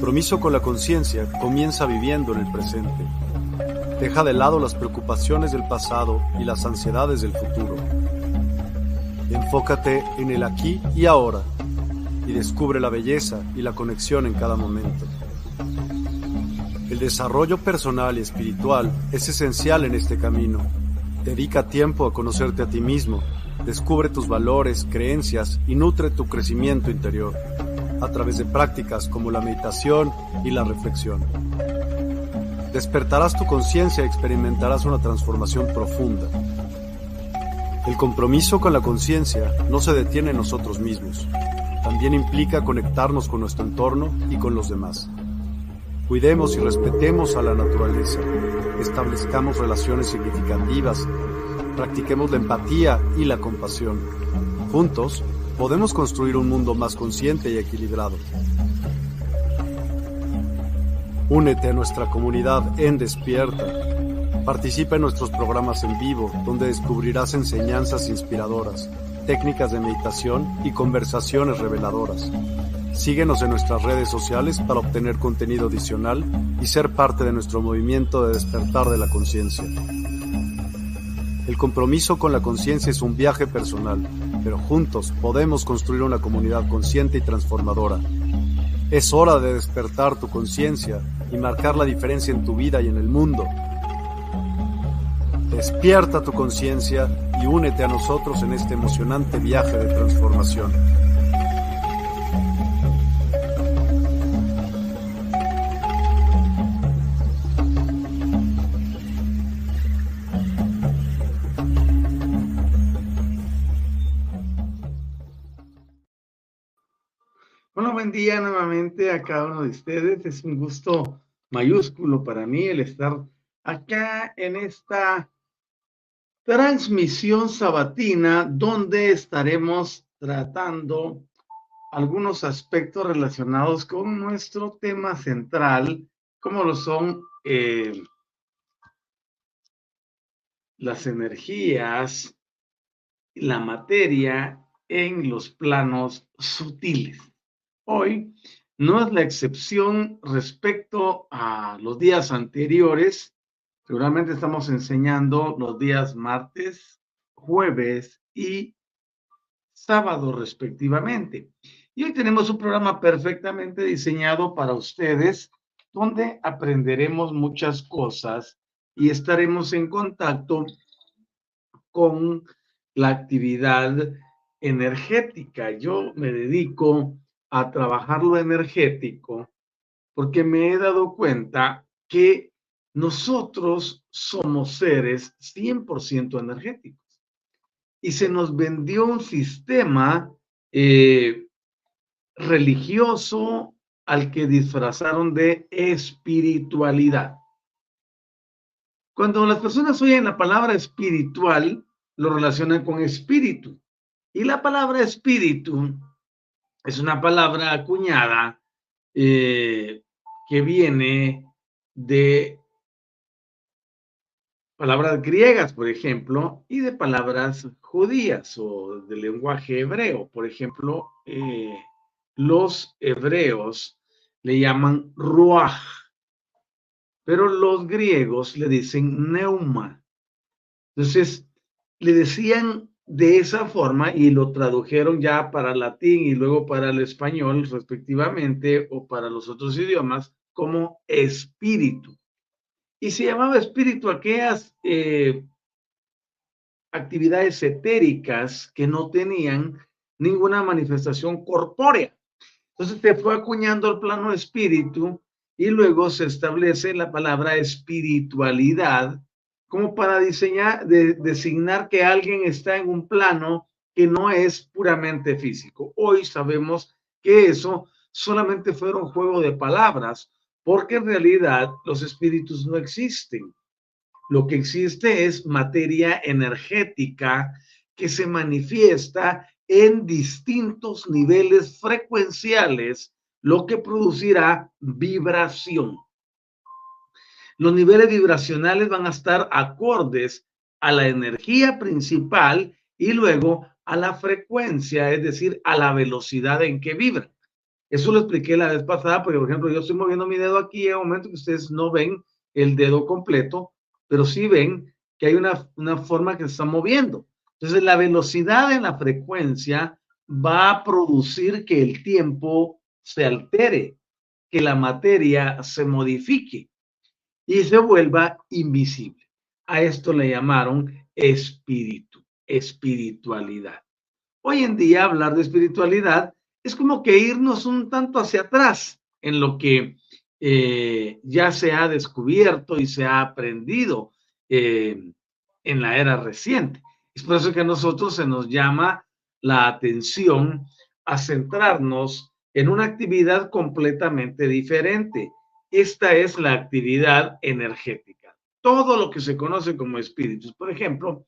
compromiso con la conciencia comienza viviendo en el presente. Deja de lado las preocupaciones del pasado y las ansiedades del futuro. Enfócate en el aquí y ahora y descubre la belleza y la conexión en cada momento. El desarrollo personal y espiritual es esencial en este camino. Dedica tiempo a conocerte a ti mismo, descubre tus valores, creencias y nutre tu crecimiento interior a través de prácticas como la meditación y la reflexión. Despertarás tu conciencia y experimentarás una transformación profunda. El compromiso con la conciencia no se detiene en nosotros mismos, también implica conectarnos con nuestro entorno y con los demás. Cuidemos y respetemos a la naturaleza, establezcamos relaciones significativas, practiquemos la empatía y la compasión. Juntos, podemos construir un mundo más consciente y equilibrado. Únete a nuestra comunidad en Despierta. Participa en nuestros programas en vivo, donde descubrirás enseñanzas inspiradoras, técnicas de meditación y conversaciones reveladoras. Síguenos en nuestras redes sociales para obtener contenido adicional y ser parte de nuestro movimiento de despertar de la conciencia. El compromiso con la conciencia es un viaje personal pero juntos podemos construir una comunidad consciente y transformadora. Es hora de despertar tu conciencia y marcar la diferencia en tu vida y en el mundo. Despierta tu conciencia y únete a nosotros en este emocionante viaje de transformación. Nuevamente a cada uno de ustedes. Es un gusto mayúsculo para mí el estar acá en esta transmisión sabatina donde estaremos tratando algunos aspectos relacionados con nuestro tema central, como lo son eh, las energías, la materia en los planos sutiles. Hoy no es la excepción respecto a los días anteriores. Seguramente estamos enseñando los días martes, jueves y sábado respectivamente. Y hoy tenemos un programa perfectamente diseñado para ustedes donde aprenderemos muchas cosas y estaremos en contacto con la actividad energética. Yo me dedico a trabajar lo energético porque me he dado cuenta que nosotros somos seres 100% energéticos. Y se nos vendió un sistema eh, religioso al que disfrazaron de espiritualidad. Cuando las personas oyen la palabra espiritual, lo relacionan con espíritu. Y la palabra espíritu es una palabra acuñada eh, que viene de palabras griegas, por ejemplo, y de palabras judías o de lenguaje hebreo. Por ejemplo, eh, los hebreos le llaman ruach, pero los griegos le dicen neuma. Entonces, le decían de esa forma y lo tradujeron ya para latín y luego para el español respectivamente o para los otros idiomas como espíritu. Y se llamaba espíritu aquellas eh, actividades etéricas que no tenían ninguna manifestación corpórea. Entonces se fue acuñando el plano espíritu y luego se establece la palabra espiritualidad como para diseñar, de, designar que alguien está en un plano que no es puramente físico. Hoy sabemos que eso solamente fue un juego de palabras, porque en realidad los espíritus no existen. Lo que existe es materia energética que se manifiesta en distintos niveles frecuenciales, lo que producirá vibración los niveles vibracionales van a estar acordes a la energía principal y luego a la frecuencia, es decir, a la velocidad en que vibran. Eso lo expliqué la vez pasada, porque por ejemplo yo estoy moviendo mi dedo aquí en un momento que ustedes no ven el dedo completo, pero sí ven que hay una, una forma que se está moviendo. Entonces la velocidad en la frecuencia va a producir que el tiempo se altere, que la materia se modifique y se vuelva invisible. A esto le llamaron espíritu, espiritualidad. Hoy en día hablar de espiritualidad es como que irnos un tanto hacia atrás en lo que eh, ya se ha descubierto y se ha aprendido eh, en la era reciente. Es por eso que a nosotros se nos llama la atención a centrarnos en una actividad completamente diferente. Esta es la actividad energética. Todo lo que se conoce como espíritus. Por ejemplo,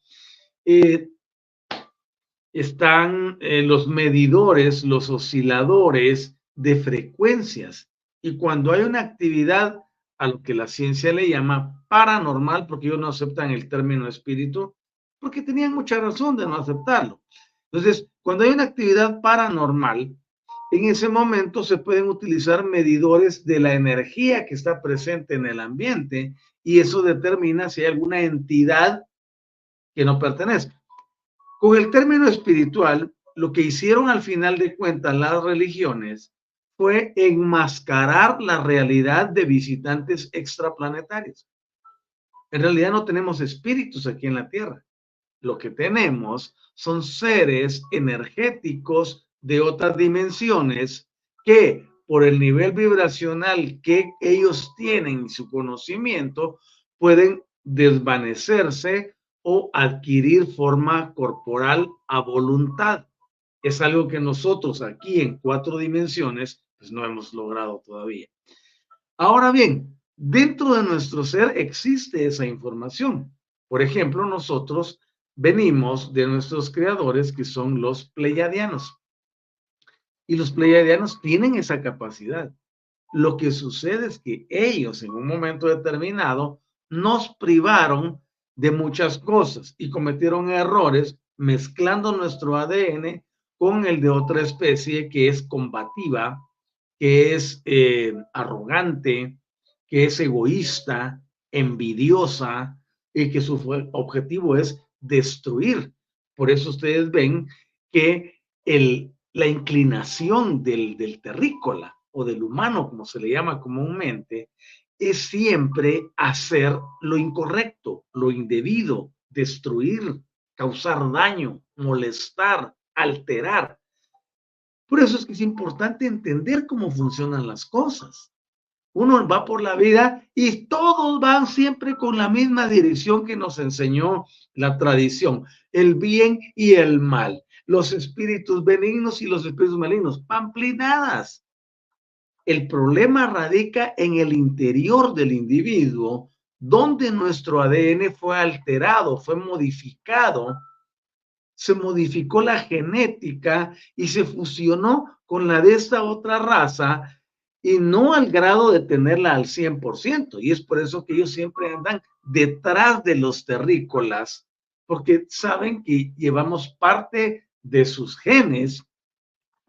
eh, están eh, los medidores, los osciladores de frecuencias. Y cuando hay una actividad a lo que la ciencia le llama paranormal, porque ellos no aceptan el término espíritu, porque tenían mucha razón de no aceptarlo. Entonces, cuando hay una actividad paranormal, en ese momento se pueden utilizar medidores de la energía que está presente en el ambiente y eso determina si hay alguna entidad que no pertenezca. Con el término espiritual, lo que hicieron al final de cuentas las religiones fue enmascarar la realidad de visitantes extraplanetarios. En realidad no tenemos espíritus aquí en la Tierra. Lo que tenemos son seres energéticos de otras dimensiones que por el nivel vibracional que ellos tienen y su conocimiento pueden desvanecerse o adquirir forma corporal a voluntad. Es algo que nosotros aquí en cuatro dimensiones pues no hemos logrado todavía. Ahora bien, dentro de nuestro ser existe esa información. Por ejemplo, nosotros venimos de nuestros creadores que son los pleiadianos. Y los pleiadianos tienen esa capacidad. Lo que sucede es que ellos en un momento determinado nos privaron de muchas cosas y cometieron errores mezclando nuestro ADN con el de otra especie que es combativa, que es eh, arrogante, que es egoísta, envidiosa y que su objetivo es destruir. Por eso ustedes ven que el, la inclinación del, del terrícola o del humano, como se le llama comúnmente, es siempre hacer lo incorrecto, lo indebido, destruir, causar daño, molestar, alterar. Por eso es que es importante entender cómo funcionan las cosas. Uno va por la vida y todos van siempre con la misma dirección que nos enseñó la tradición, el bien y el mal, los espíritus benignos y los espíritus malignos, pamplinadas. El problema radica en el interior del individuo, donde nuestro ADN fue alterado, fue modificado, se modificó la genética y se fusionó con la de esta otra raza y no al grado de tenerla al 100%. Y es por eso que ellos siempre andan detrás de los terrícolas, porque saben que llevamos parte de sus genes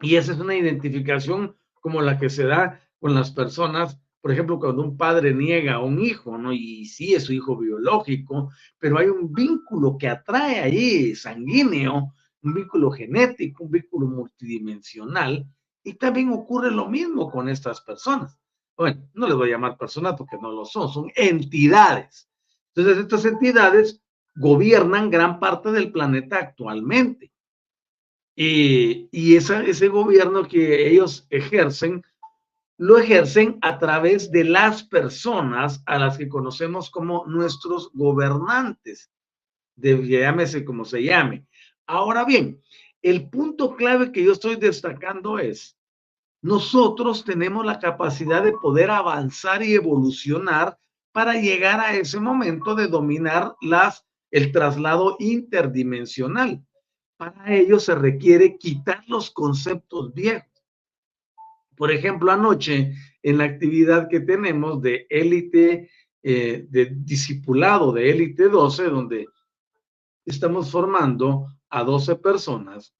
y esa es una identificación como la que se da con las personas, por ejemplo, cuando un padre niega a un hijo, ¿no? Y sí es su hijo biológico, pero hay un vínculo que atrae ahí, sanguíneo, un vínculo genético, un vínculo multidimensional, y también ocurre lo mismo con estas personas. Bueno, no les voy a llamar personas porque no lo son, son entidades. Entonces, estas entidades gobiernan gran parte del planeta actualmente. Y, y ese gobierno que ellos ejercen, lo ejercen a través de las personas a las que conocemos como nuestros gobernantes, de, llámese como se llame. Ahora bien, el punto clave que yo estoy destacando es, nosotros tenemos la capacidad de poder avanzar y evolucionar para llegar a ese momento de dominar las, el traslado interdimensional. Para ello se requiere quitar los conceptos viejos. Por ejemplo, anoche en la actividad que tenemos de élite, eh, de discipulado de élite 12, donde estamos formando a 12 personas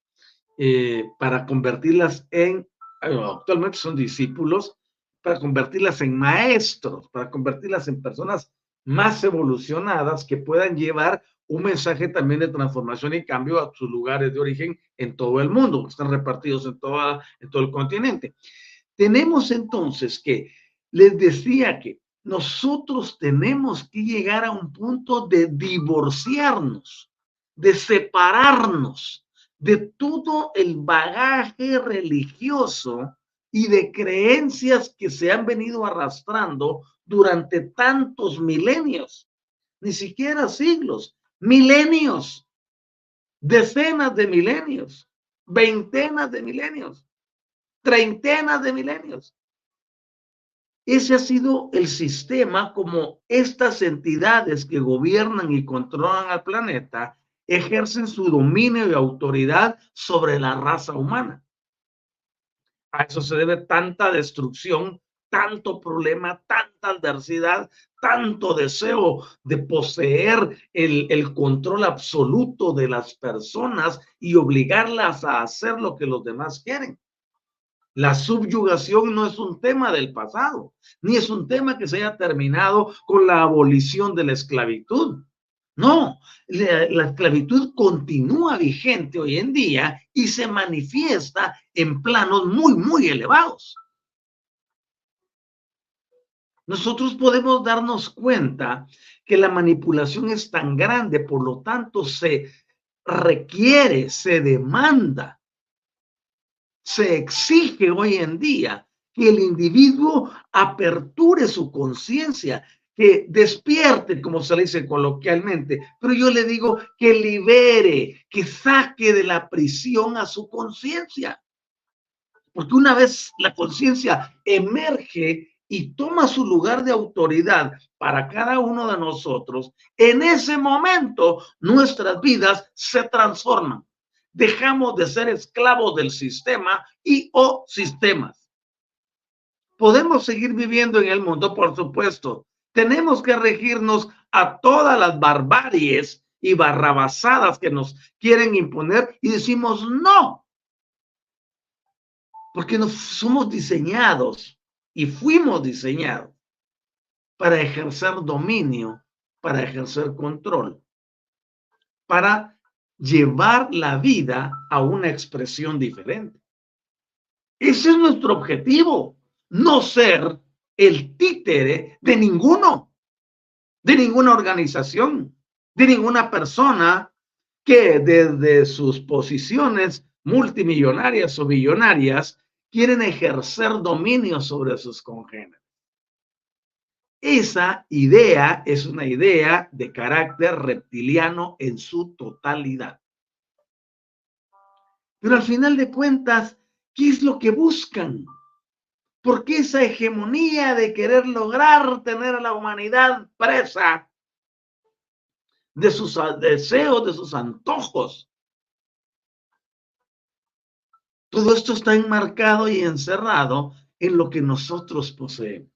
eh, para convertirlas en actualmente son discípulos, para convertirlas en maestros, para convertirlas en personas más evolucionadas que puedan llevar un mensaje también de transformación y cambio a sus lugares de origen en todo el mundo, están repartidos en, toda, en todo el continente. Tenemos entonces que, les decía que nosotros tenemos que llegar a un punto de divorciarnos, de separarnos de todo el bagaje religioso y de creencias que se han venido arrastrando durante tantos milenios, ni siquiera siglos, milenios, decenas de milenios, veintenas de milenios, treintenas de milenios. Ese ha sido el sistema como estas entidades que gobiernan y controlan al planeta ejercen su dominio y autoridad sobre la raza humana. A eso se debe tanta destrucción, tanto problema, tanta adversidad, tanto deseo de poseer el, control absoluto de las personas y obligarlas a hacer lo que los demás quieren. La subyugación no es un tema del pasado, ni es un tema que se haya terminado con la abolición de la esclavitud. No, la, esclavitud continúa vigente hoy en día y se manifiesta en planos muy, muy elevados. Nosotros podemos darnos cuenta que la manipulación es tan grande, por lo tanto se requiere, se demanda se exige hoy en día que el individuo aperture su conciencia, que despierte, como se le dice coloquialmente, pero yo le digo que libere, que saque de la prisión a su conciencia. Porque una vez la conciencia emerge y toma su lugar de autoridad para cada uno de nosotros, en ese momento nuestras vidas se transforman dejamos de ser esclavos del sistema y o sistemas. Podemos seguir viviendo en el mundo, por supuesto. Tenemos que regirnos a todas las barbaries y barrabasadas que nos quieren imponer y decimos no. Porque nos somos diseñados y fuimos diseñados para ejercer dominio, para ejercer control, para llevar la vida a una expresión diferente. Ese es nuestro objetivo, no ser el títere de ninguno, de ninguna organización, de ninguna persona que desde sus posiciones multimillonarias o billonarias quieren ejercer dominio sobre sus congéneres. Esa idea es una idea de carácter reptiliano en su totalidad. Pero al final de cuentas, ¿qué es lo que buscan? ¿Por qué esa hegemonía de querer lograr tener a la humanidad presa de sus deseos, de sus antojos? Todo esto está enmarcado y encerrado en lo que nosotros poseemos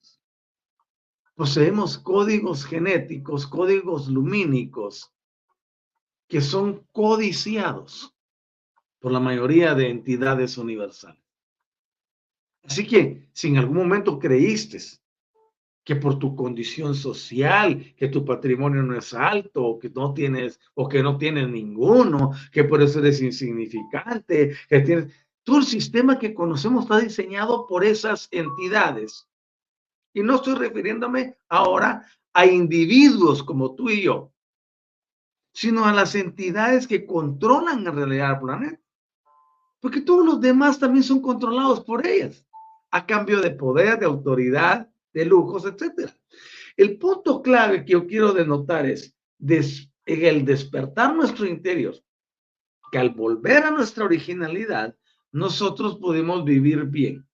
poseemos códigos genéticos, códigos lumínicos, que son codiciados por la mayoría de entidades universales. Así que si en algún momento creíste que por tu condición social, que tu patrimonio no es alto, que no tienes, o que no tienes ninguno, que por eso eres insignificante, que tienes, todo el sistema que conocemos está diseñado por esas entidades y no estoy refiriéndome ahora a individuos como tú y yo, sino a las entidades que controlan en realidad el planeta. Porque todos los demás también son controlados por ellas, a cambio de poder, de autoridad, de lujos, etc. El punto clave que yo quiero denotar es el despertar nuestro interior, que al volver a nuestra originalidad, nosotros podemos vivir bien,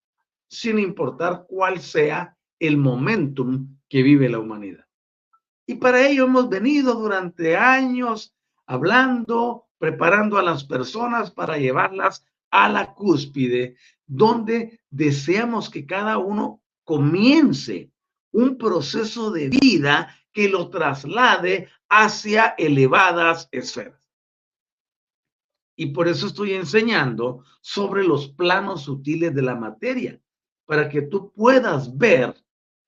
sin importar cuál sea el momentum que vive la humanidad. Y para ello hemos venido durante años hablando, preparando a las personas para llevarlas a la cúspide, donde deseamos que cada uno comience un proceso de vida que lo traslade hacia elevadas esferas. Y por eso estoy enseñando sobre los planos sutiles de la materia, para que tú puedas ver,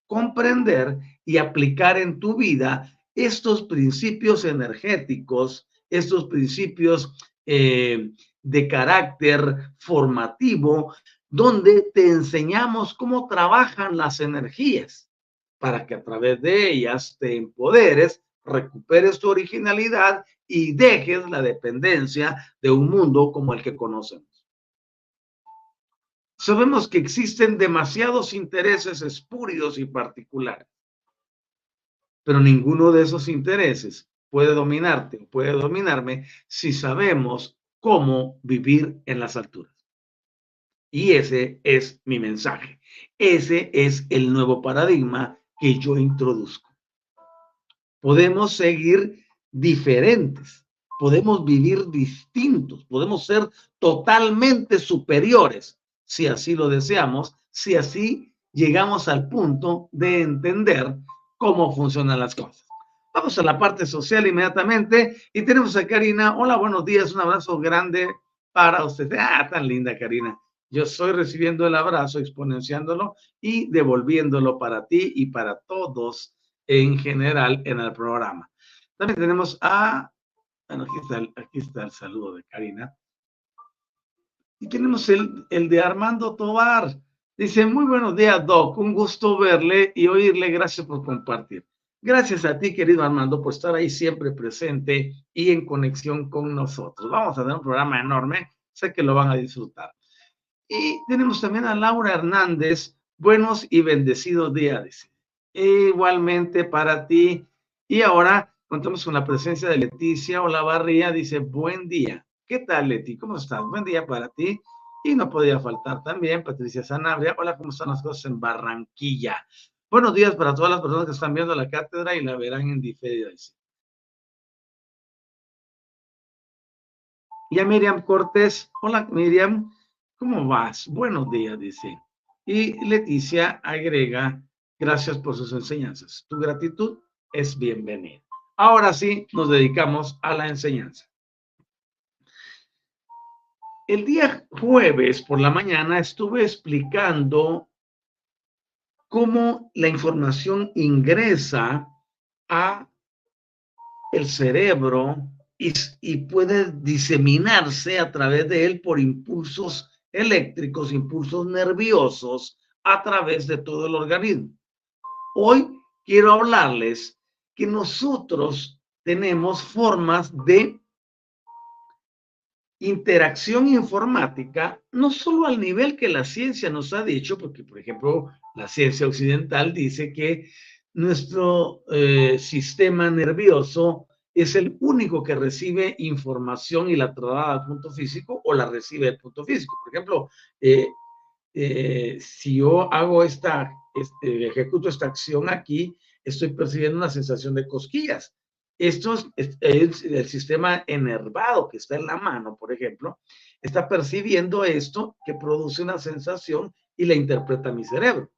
comprender y aplicar en tu vida estos principios energéticos, estos principios eh, de carácter formativo, donde te enseñamos cómo trabajan las energías, para que a través de ellas te empoderes, recuperes tu originalidad y dejes la dependencia de un mundo como el que conocemos. Sabemos que existen demasiados intereses espurios y particulares, pero ninguno de esos intereses puede dominarte, puede dominarme si sabemos cómo vivir en las alturas. Y ese es mi mensaje. Ese es el nuevo paradigma que yo introduzco. Podemos seguir diferentes, podemos vivir distintos, podemos ser totalmente superiores, si así lo deseamos, si así llegamos al punto de entender cómo funcionan las cosas. Vamos a la parte social inmediatamente y tenemos a Karina. Hola, buenos días, un abrazo grande para usted. Ah, tan linda Karina. Yo estoy recibiendo el abrazo, exponenciándolo y devolviéndolo para ti y para todos en general en el programa. También tenemos a, bueno, aquí está aquí está el saludo de Karina. Y tenemos el, el de Armando Tobar. Dice, muy buenos días, Doc. Un gusto verle y oírle. Gracias por compartir. Gracias a ti, querido Armando, por estar ahí siempre presente y en conexión con nosotros. Vamos a tener un programa enorme. Sé que lo van a disfrutar. Y tenemos también a Laura Hernández. Buenos y bendecidos días. Igualmente para ti. Y ahora contamos con la presencia de Leticia Olavarría. Dice, buen día. ¿Qué tal, Leti? ¿Cómo estás? Buen día para ti. Y no podía faltar también Patricia Sanabria. Hola, ¿cómo están las cosas en Barranquilla? Buenos días para todas las personas que están viendo la cátedra y la verán en diferida. Y a Miriam Cortés. Hola, Miriam. ¿Cómo vas? Buenos días, dice. Y Leticia agrega, gracias por sus enseñanzas. Tu gratitud es bienvenida. Ahora sí, nos dedicamos a la enseñanza. El día jueves por la mañana estuve explicando cómo la información ingresa a el cerebro y, y, puede diseminarse a través de él por impulsos eléctricos, impulsos nerviosos a través de todo el organismo. Hoy quiero hablarles que nosotros tenemos formas de interacción informática, no solo al nivel que la ciencia nos ha dicho, porque por ejemplo la ciencia occidental dice que nuestro eh, sistema nervioso es el único que recibe información y la traslada al punto físico o la recibe del punto físico. Por ejemplo, eh, eh, si yo hago esta, este, ejecuto esta acción aquí, estoy percibiendo una sensación de cosquillas. Esto es, el sistema enervado que está en la mano, por ejemplo, está percibiendo esto que produce una sensación y la interpreta mi cerebro.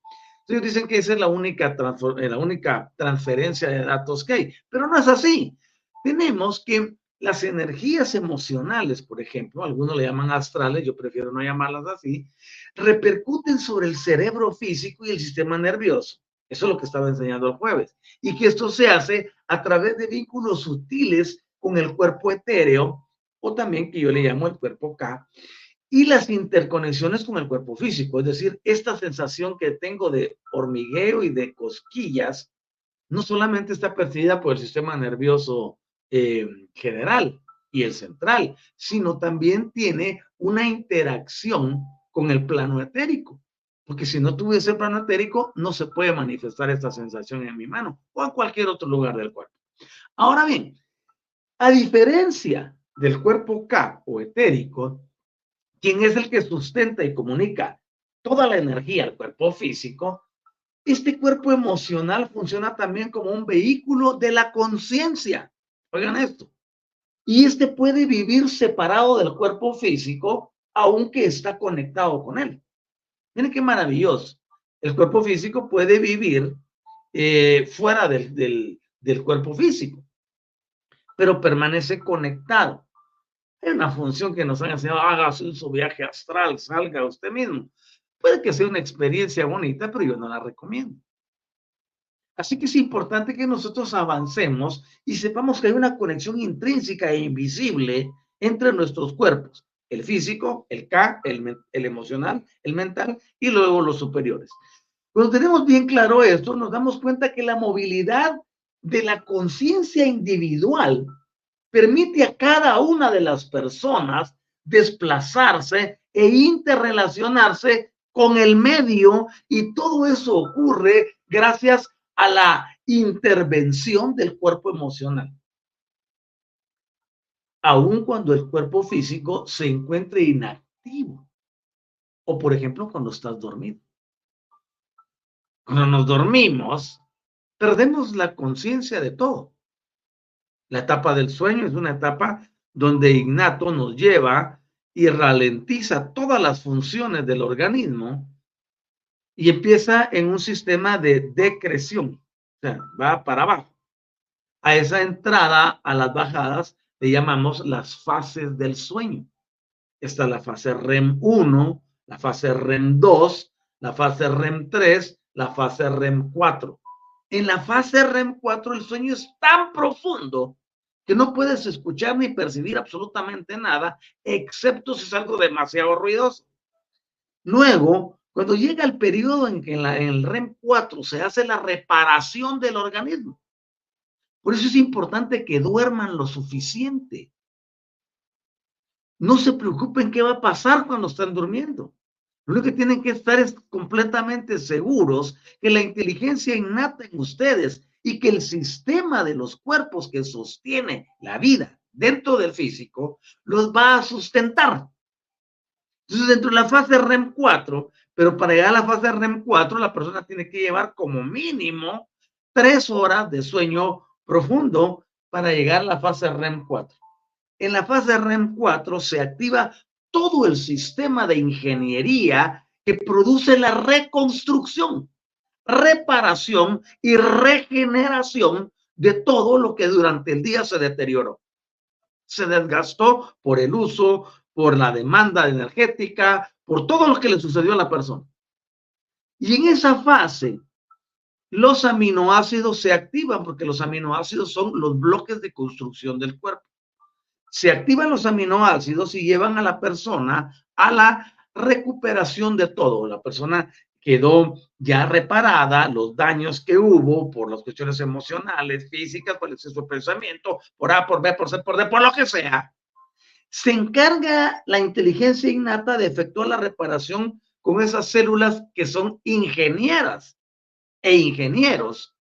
Entonces dicen que esa es la única, la única transferencia de datos que hay, pero no es así tenemos que las energías emocionales, por ejemplo, algunos le llaman astrales, yo prefiero no llamarlas así, repercuten sobre el cerebro físico y el sistema nervioso. Eso es lo que estaba enseñando el jueves. Y que esto se hace a través de vínculos sutiles con el cuerpo etéreo, o también que yo le llamo el cuerpo K, y las interconexiones con el cuerpo físico. Es decir, esta sensación que tengo de hormigueo y de cosquillas, no solamente está percibida por el sistema nervioso eh, general y el central, sino también tiene una interacción con el plano etérico. Porque si no tuviese el plano etérico, no se puede manifestar esta sensación en mi mano o en cualquier otro lugar del cuerpo. Ahora bien, a diferencia del cuerpo K o etérico, quien es el que sustenta y comunica toda la energía al cuerpo físico, este cuerpo emocional funciona también como un vehículo de la conciencia. Oigan esto. Y este puede vivir separado del cuerpo físico, aunque está conectado con él. Miren qué maravilloso. El cuerpo físico puede vivir eh, fuera del, del, del cuerpo físico, pero permanece conectado. Hay una función que nos han enseñado, haga su viaje astral, salga usted mismo. Puede que sea una experiencia bonita, pero yo no la recomiendo. Así que es importante que nosotros avancemos y sepamos que hay una conexión intrínseca e invisible entre nuestros cuerpos, el físico, el K, el, el emocional, el mental y luego los superiores. Cuando tenemos bien claro esto, nos damos cuenta que la movilidad de la conciencia individual permite a cada una de las personas desplazarse e interrelacionarse con el medio y todo eso ocurre gracias a la intervención del cuerpo emocional. Aun cuando el cuerpo físico se encuentre inactivo. O por ejemplo, cuando estás dormido. Cuando nos dormimos, perdemos la conciencia de todo. La etapa del sueño es una etapa donde Ignato nos lleva y ralentiza todas las funciones del organismo y empieza en un sistema de decreción, o sea, va para abajo. A esa entrada, a las bajadas, le llamamos las fases del sueño. Está la fase REM 1, la fase REM 2, la fase REM 3, la fase REM 4. En la fase REM 4 el sueño es tan profundo que no puedes escuchar ni percibir absolutamente nada, excepto si es algo demasiado ruidoso. Luego, cuando llega el periodo en que en, el REM 4 se hace la reparación del organismo, por eso es importante que duerman lo suficiente. No se preocupen qué va a pasar cuando están durmiendo. Lo que tienen que estar es completamente seguros que la inteligencia innata en ustedes y que el sistema de los cuerpos que sostiene la vida dentro del físico los va a sustentar. Entonces, dentro de la fase REM 4, pero para llegar a la fase REM 4, la persona tiene que llevar como mínimo tres horas de sueño profundo para llegar a la fase REM 4. En la fase REM 4 se activa todo el sistema de ingeniería que produce la reconstrucción, reparación y regeneración de todo lo que durante el día se deterioró. Se desgastó por el uso, por la demanda energética, por todo lo que le sucedió a la persona. Y en esa fase, los aminoácidos se activan porque los aminoácidos son los bloques de construcción del cuerpo se activan los aminoácidos y llevan a la persona a la recuperación de todo. La persona quedó ya reparada, los daños que hubo por las cuestiones emocionales, físicas, por el exceso de pensamiento, por A, por B, por C, por D, por lo que sea. Se encarga la inteligencia innata de efectuar la reparación con esas células que son ingenieras e ingenieros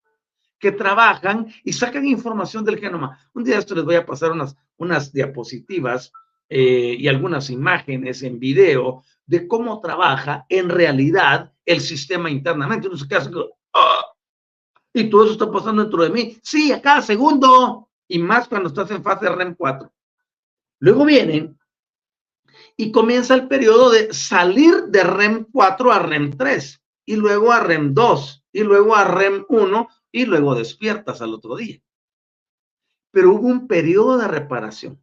que trabajan y sacan información del genoma. Un día esto les voy a pasar unas, unas diapositivas eh, y algunas imágenes en video de cómo trabaja en realidad el sistema internamente. Uno se queda ah, y todo eso está pasando dentro de mí. Sí, a cada segundo. Y más cuando estás en fase REM 4. Luego vienen y comienza el periodo de salir de REM 4 a REM 3 y luego a REM 2 y luego a REM 1 y luego despiertas al otro día. Pero hubo un periodo de reparación.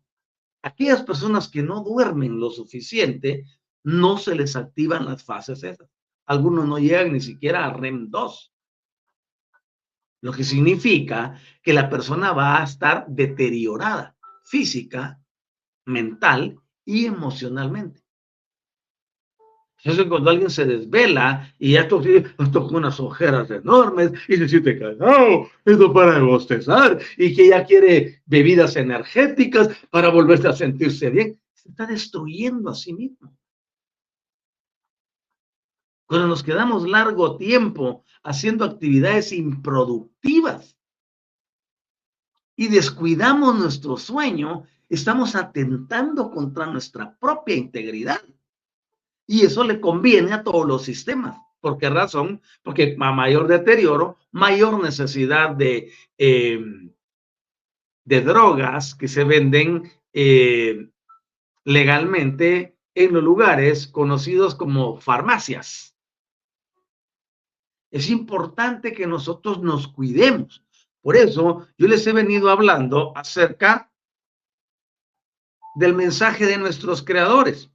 Aquellas personas que no duermen lo suficiente, no se les activan las fases esas. Algunos no llegan ni siquiera a REM 2. Lo que significa que la persona va a estar deteriorada física, mental y emocionalmente. Eso cuando alguien se desvela y ya toca unas ojeras enormes y se siente cansado, esto para bostezar y que ya quiere bebidas energéticas para volverse a sentirse bien, se está destruyendo a sí mismo. Cuando nos quedamos largo tiempo haciendo actividades improductivas y descuidamos nuestro sueño, estamos atentando contra nuestra propia integridad. Y eso le conviene a todos los sistemas. ¿Por qué razón? Porque a mayor deterioro, mayor necesidad de, eh, de drogas que se venden eh, legalmente en los lugares conocidos como farmacias. Es importante que nosotros nos cuidemos. Por eso yo les he venido hablando acerca del mensaje de nuestros creadores.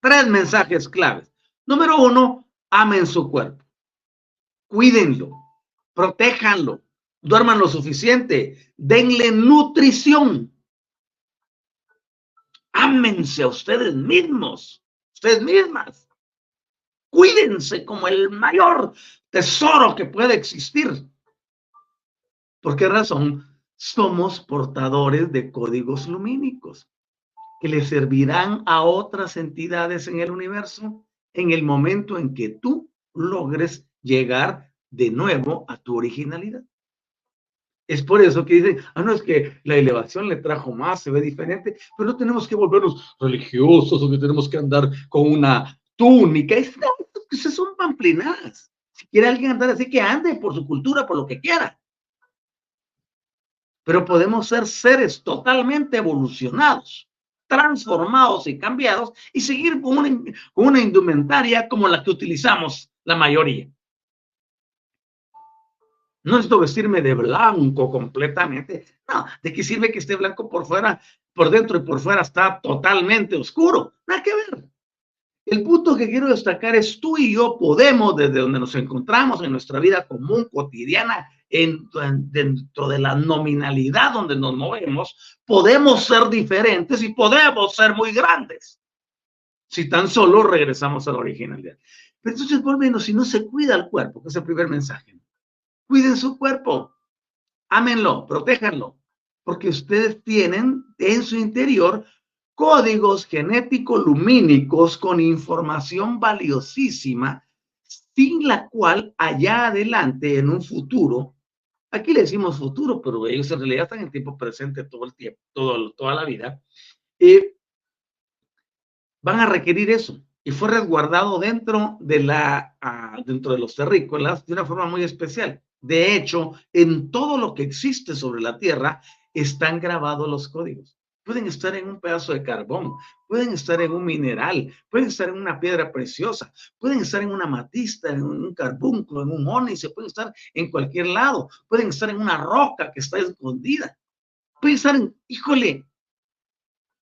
Tres mensajes claves. Número uno, amen su cuerpo. Cuídenlo, protéjanlo, duerman lo suficiente, denle nutrición. Ámense a ustedes mismos, ustedes mismas. Cuídense como el mayor tesoro que puede existir. ¿Por qué razón? Somos portadores de códigos lumínicos que le servirán a otras entidades en el universo en el momento en que tú logres llegar de nuevo a tu originalidad. Es por eso que dicen, ah, no, es que la elevación le trajo más, se ve diferente, pero no tenemos que volvernos religiosos o que tenemos que andar con una túnica. Es, esas son pamplinadas. Si quiere alguien andar así, que ande por su cultura, por lo que quiera. Pero podemos ser seres totalmente evolucionados, transformados y cambiados y seguir con una, indumentaria como la que utilizamos la mayoría. No necesito vestirme de blanco completamente. No, ¿de qué sirve que esté blanco por fuera, por dentro y por fuera está totalmente oscuro? Nada que ver. El punto que quiero destacar es tú y yo podemos, desde donde nos encontramos en nuestra vida común, cotidiana, en, dentro de la nominalidad donde nos movemos, podemos ser diferentes y podemos ser muy grandes. Si tan solo regresamos a la originalidad. Pero entonces, por menos, si no se cuida el cuerpo, que es el primer mensaje, cuiden su cuerpo, ámenlo, protéjanlo, porque ustedes tienen en su interior códigos genéticos lumínicos con información valiosísima, sin la cual allá adelante, en un futuro, aquí le decimos futuro, pero ellos en realidad están en tiempo presente todo el tiempo, todo, toda la vida, eh, van a requerir eso. Y fue resguardado dentro de, la, ah, dentro de los terrícolas de una forma muy especial. De hecho, en todo lo que existe sobre la Tierra están grabados los códigos pueden estar en un pedazo de carbón, pueden estar en un mineral, pueden estar en una piedra preciosa, pueden estar en una matista, en un carbúnculo, en un se pueden estar en cualquier lado, pueden estar en una roca que está escondida, pueden estar en, híjole,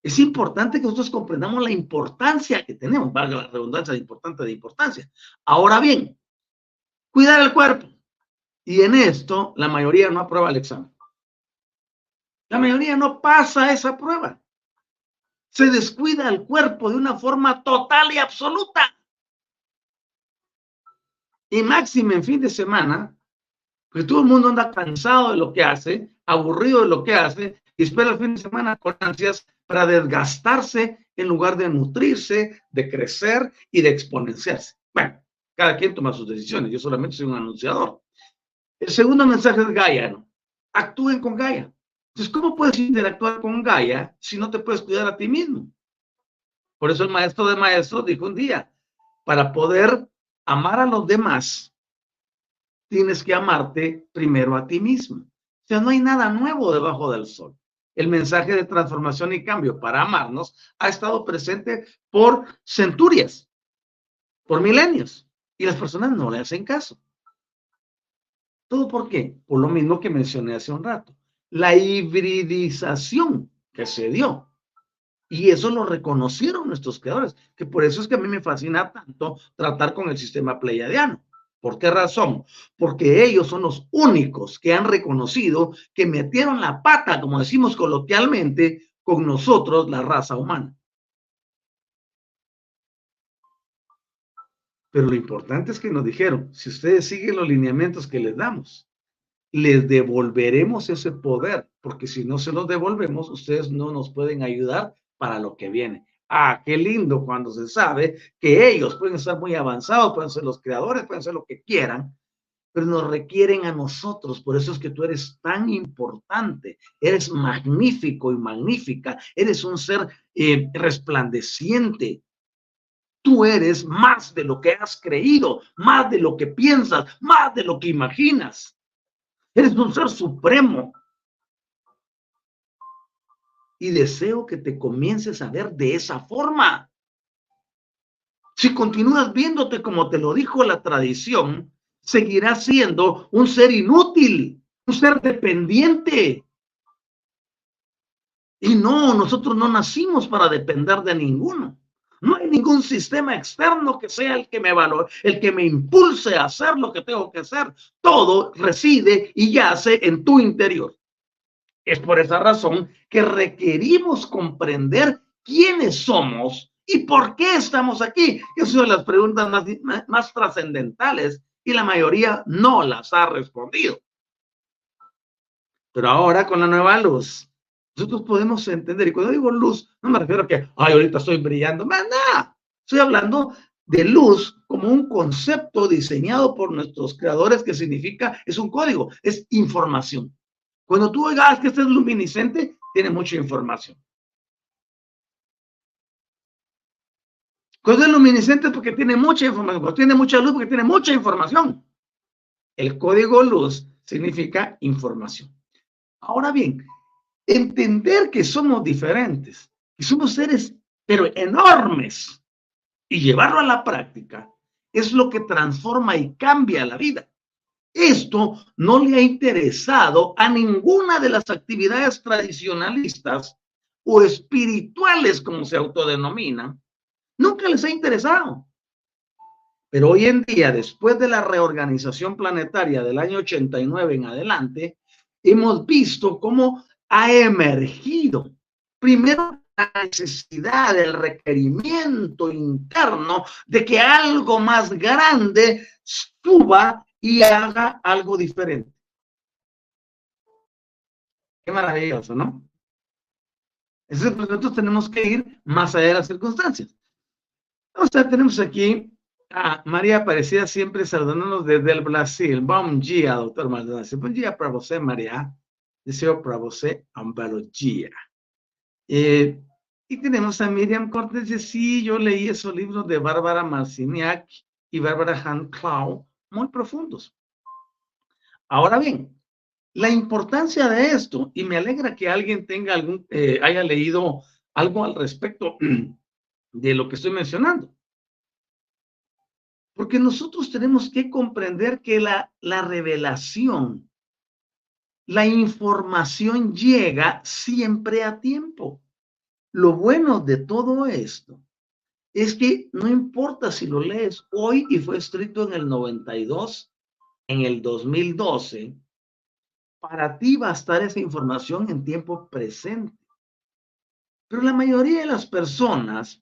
es importante que nosotros comprendamos la importancia que tenemos, valga la redundancia de importante de importancia. Ahora bien, cuidar el cuerpo. Y en esto la mayoría no aprueba el examen. La mayoría no pasa esa prueba. Se descuida el cuerpo de una forma total y absoluta. Y máximo en fin de semana, pues todo el mundo anda cansado de lo que hace, aburrido de lo que hace, y espera el fin de semana con ansias para desgastarse en lugar de nutrirse, de crecer y de exponenciarse. Bueno, cada quien toma sus decisiones, yo solamente soy un anunciador. El segundo mensaje es Gaia. Actúen con Gaia. Entonces, ¿cómo puedes interactuar con Gaia si no te puedes cuidar a ti mismo? Por eso el maestro de maestros dijo un día, para poder amar a los demás, tienes que amarte primero a ti mismo. O sea, no hay nada nuevo debajo del sol. El mensaje de transformación y cambio para amarnos ha estado presente por centurias, por milenios, y las personas no le hacen caso. ¿Todo por qué? Por lo mismo que mencioné hace un rato la hibridización que se dio. Y eso lo reconocieron nuestros creadores, que por eso es que a mí me fascina tanto tratar con el sistema pleiadiano. ¿Por qué razón? Porque ellos son los únicos que han reconocido que metieron la pata, como decimos coloquialmente, con nosotros, la raza humana. Pero lo importante es que nos dijeron, si ustedes siguen los lineamientos que les damos, les devolveremos ese poder, porque si no se los devolvemos, ustedes no nos pueden ayudar para lo que viene. Ah, qué lindo cuando se sabe que ellos pueden estar muy avanzados, pueden ser los creadores, pueden ser lo que quieran, pero nos requieren a nosotros. Por eso es que tú eres tan importante, eres magnífico y magnífica, eres un ser eh, resplandeciente. Tú eres más de lo que has creído, más de lo que piensas, más de lo que imaginas. Eres un ser supremo. Y deseo que te comiences a ver de esa forma. Si continúas viéndote como te lo dijo la tradición, seguirás siendo un ser inútil, un ser dependiente. Y no, nosotros no nacimos para depender de ninguno. No hay ningún sistema externo que sea el que me valore, el que me impulse a hacer lo que tengo que hacer. Todo reside y yace en tu interior. Es por esa razón que requerimos comprender quiénes somos y por qué estamos aquí. Esas son las preguntas más, más trascendentales y la mayoría no las ha respondido. Pero ahora con la nueva luz, nosotros podemos entender, y cuando digo luz, no me refiero a que, ay, ahorita estoy brillando, nada, estoy hablando de luz como un concepto diseñado por nuestros creadores que significa, es un código, es información. Cuando tú oigas que este es luminiscente, tiene mucha información. Cuando es luminiscente es porque tiene mucha información, cuando tiene mucha luz porque tiene mucha información. El código luz significa información. Ahora bien, entender que somos diferentes, que somos seres, pero enormes, y llevarlo a la práctica es lo que transforma y cambia la vida. Esto no le ha interesado a ninguna de las actividades tradicionalistas o espirituales, como se autodenominan. Nunca les ha interesado. Pero hoy en día, después de la reorganización planetaria del año 89 en adelante, hemos visto cómo ha emergido primero la necesidad, el requerimiento interno de que algo más grande suba y haga algo diferente. Qué maravilloso, ¿no? Entonces, nosotros tenemos que ir más allá de las circunstancias. O sea, tenemos aquí a María Aparecida siempre saludándonos desde el Brasil. Bom dia, doctor Maldonado. Bom dia para você, María deseo para você ambalogía. Eh, y tenemos a Miriam Cortés, de sí, yo leí esos libros de Bárbara Marciniak y Bárbara Han Clau, muy profundos. Ahora bien, la importancia de esto, y me alegra que alguien tenga algún, eh, haya leído algo al respecto de lo que estoy mencionando. Porque nosotros tenemos que comprender que la, la revelación la información llega siempre a tiempo. Lo bueno de todo esto es que no importa si lo lees hoy y fue escrito en el 92, en el 2012, para ti va a estar esa información en tiempo presente. Pero la mayoría de las personas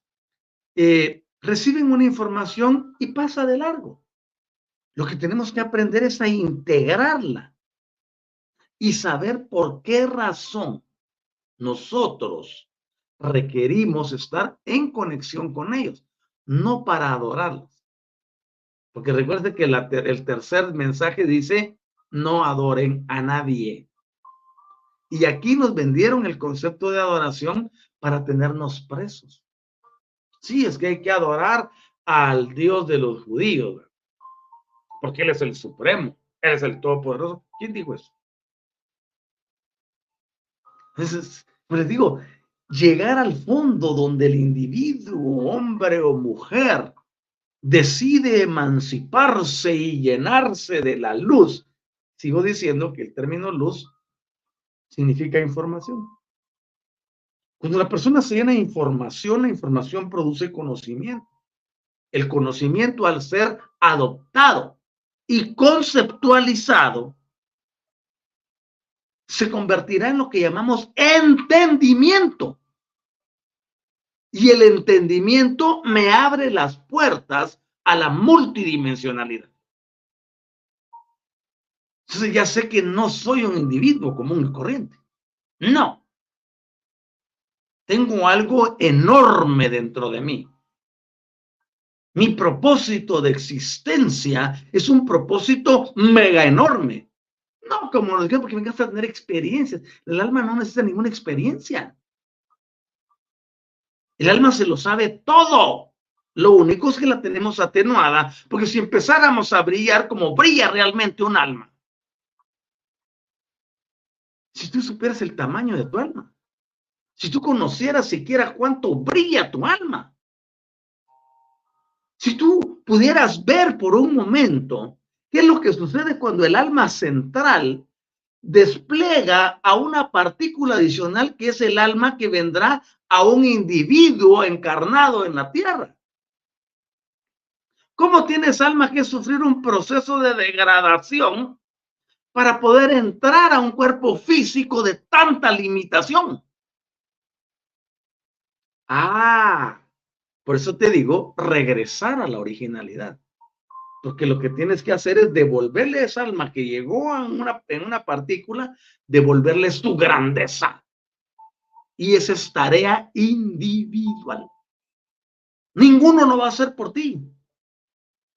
eh, reciben una información y pasa de largo. Lo que tenemos que aprender es a integrarla y saber por qué razón nosotros requerimos estar en conexión con ellos, no para adorarlos. Porque recuerde que el tercer mensaje dice, no adoren a nadie. Y aquí nos vendieron el concepto de adoración para tenernos presos. Sí, es que hay que adorar al Dios de los judíos, porque Él es el supremo, Él es el todopoderoso. ¿Quién dijo eso? Entonces, pues les digo, llegar al fondo donde el individuo, hombre o mujer, decide emanciparse y llenarse de la luz. Sigo diciendo que el término luz significa información. Cuando la persona se llena de información, la información produce conocimiento. El conocimiento al ser adoptado y conceptualizado se convertirá en lo que llamamos entendimiento. Y el entendimiento me abre las puertas a la multidimensionalidad. Entonces ya sé que no soy un individuo común y corriente. No. Tengo algo enorme dentro de mí. Mi propósito de existencia es un propósito mega enorme. No, como nos dijeron, porque vengas a tener experiencias. El alma no necesita ninguna experiencia. El alma se lo sabe todo. Lo único es que la tenemos atenuada, porque si empezáramos a brillar como brilla realmente un alma, si tú supieras el tamaño de tu alma, si tú conocieras siquiera cuánto brilla tu alma, si tú pudieras ver por un momento ¿Qué es lo que sucede cuando el alma central despliega a una partícula adicional que es el alma que vendrá a un individuo encarnado en la tierra. ¿Cómo tienes alma que sufrir un proceso de degradación para poder entrar a un cuerpo físico de tanta limitación? Ah, por eso te digo, regresar a la originalidad. Porque lo que tienes que hacer es devolverle esa alma que llegó a una, en una partícula, devolverles tu grandeza. Y esa es tarea individual. Ninguno lo va a hacer por ti.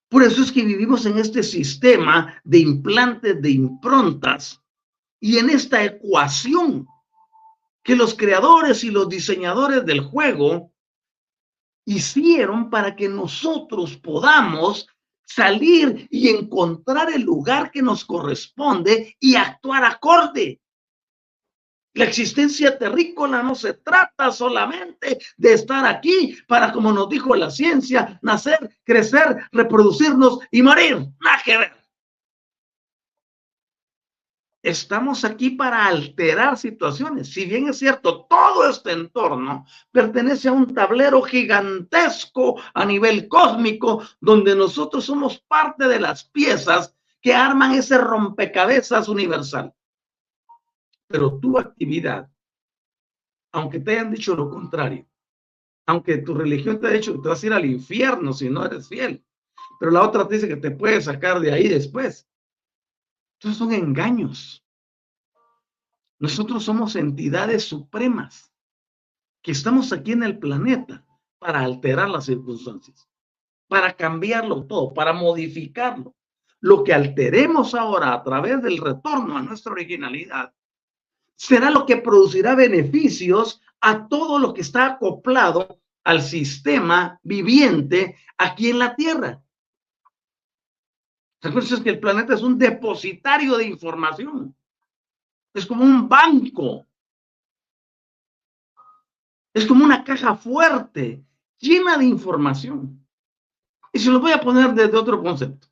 Por eso es que vivimos en este sistema de implantes, de improntas y en esta ecuación que los creadores y los diseñadores del juego hicieron para que nosotros podamos salir y encontrar el lugar que nos corresponde y actuar acorde. La existencia terrícola no se trata solamente de estar aquí para, como nos dijo la ciencia, nacer, crecer, reproducirnos y morir. Nada que ver. Estamos aquí para alterar situaciones. Si bien es cierto, todo este entorno pertenece a un tablero gigantesco a nivel cósmico, donde nosotros somos parte de las piezas que arman ese rompecabezas universal. Pero tu actividad, aunque te hayan dicho lo contrario, aunque tu religión te ha dicho que te vas a ir al infierno si no eres fiel, pero la otra te dice que te puede sacar de ahí después. Entonces son engaños. Nosotros somos entidades supremas que estamos aquí en el planeta para alterar las circunstancias, para cambiarlo todo, para modificarlo. Lo que alteremos ahora a través del retorno a nuestra originalidad será lo que producirá beneficios a todo lo que está acoplado al sistema viviente aquí en la Tierra. Recuerden que el planeta es un depositario de información. Es como un banco. Es como una caja fuerte, llena de información. Y se lo voy a poner desde otro concepto.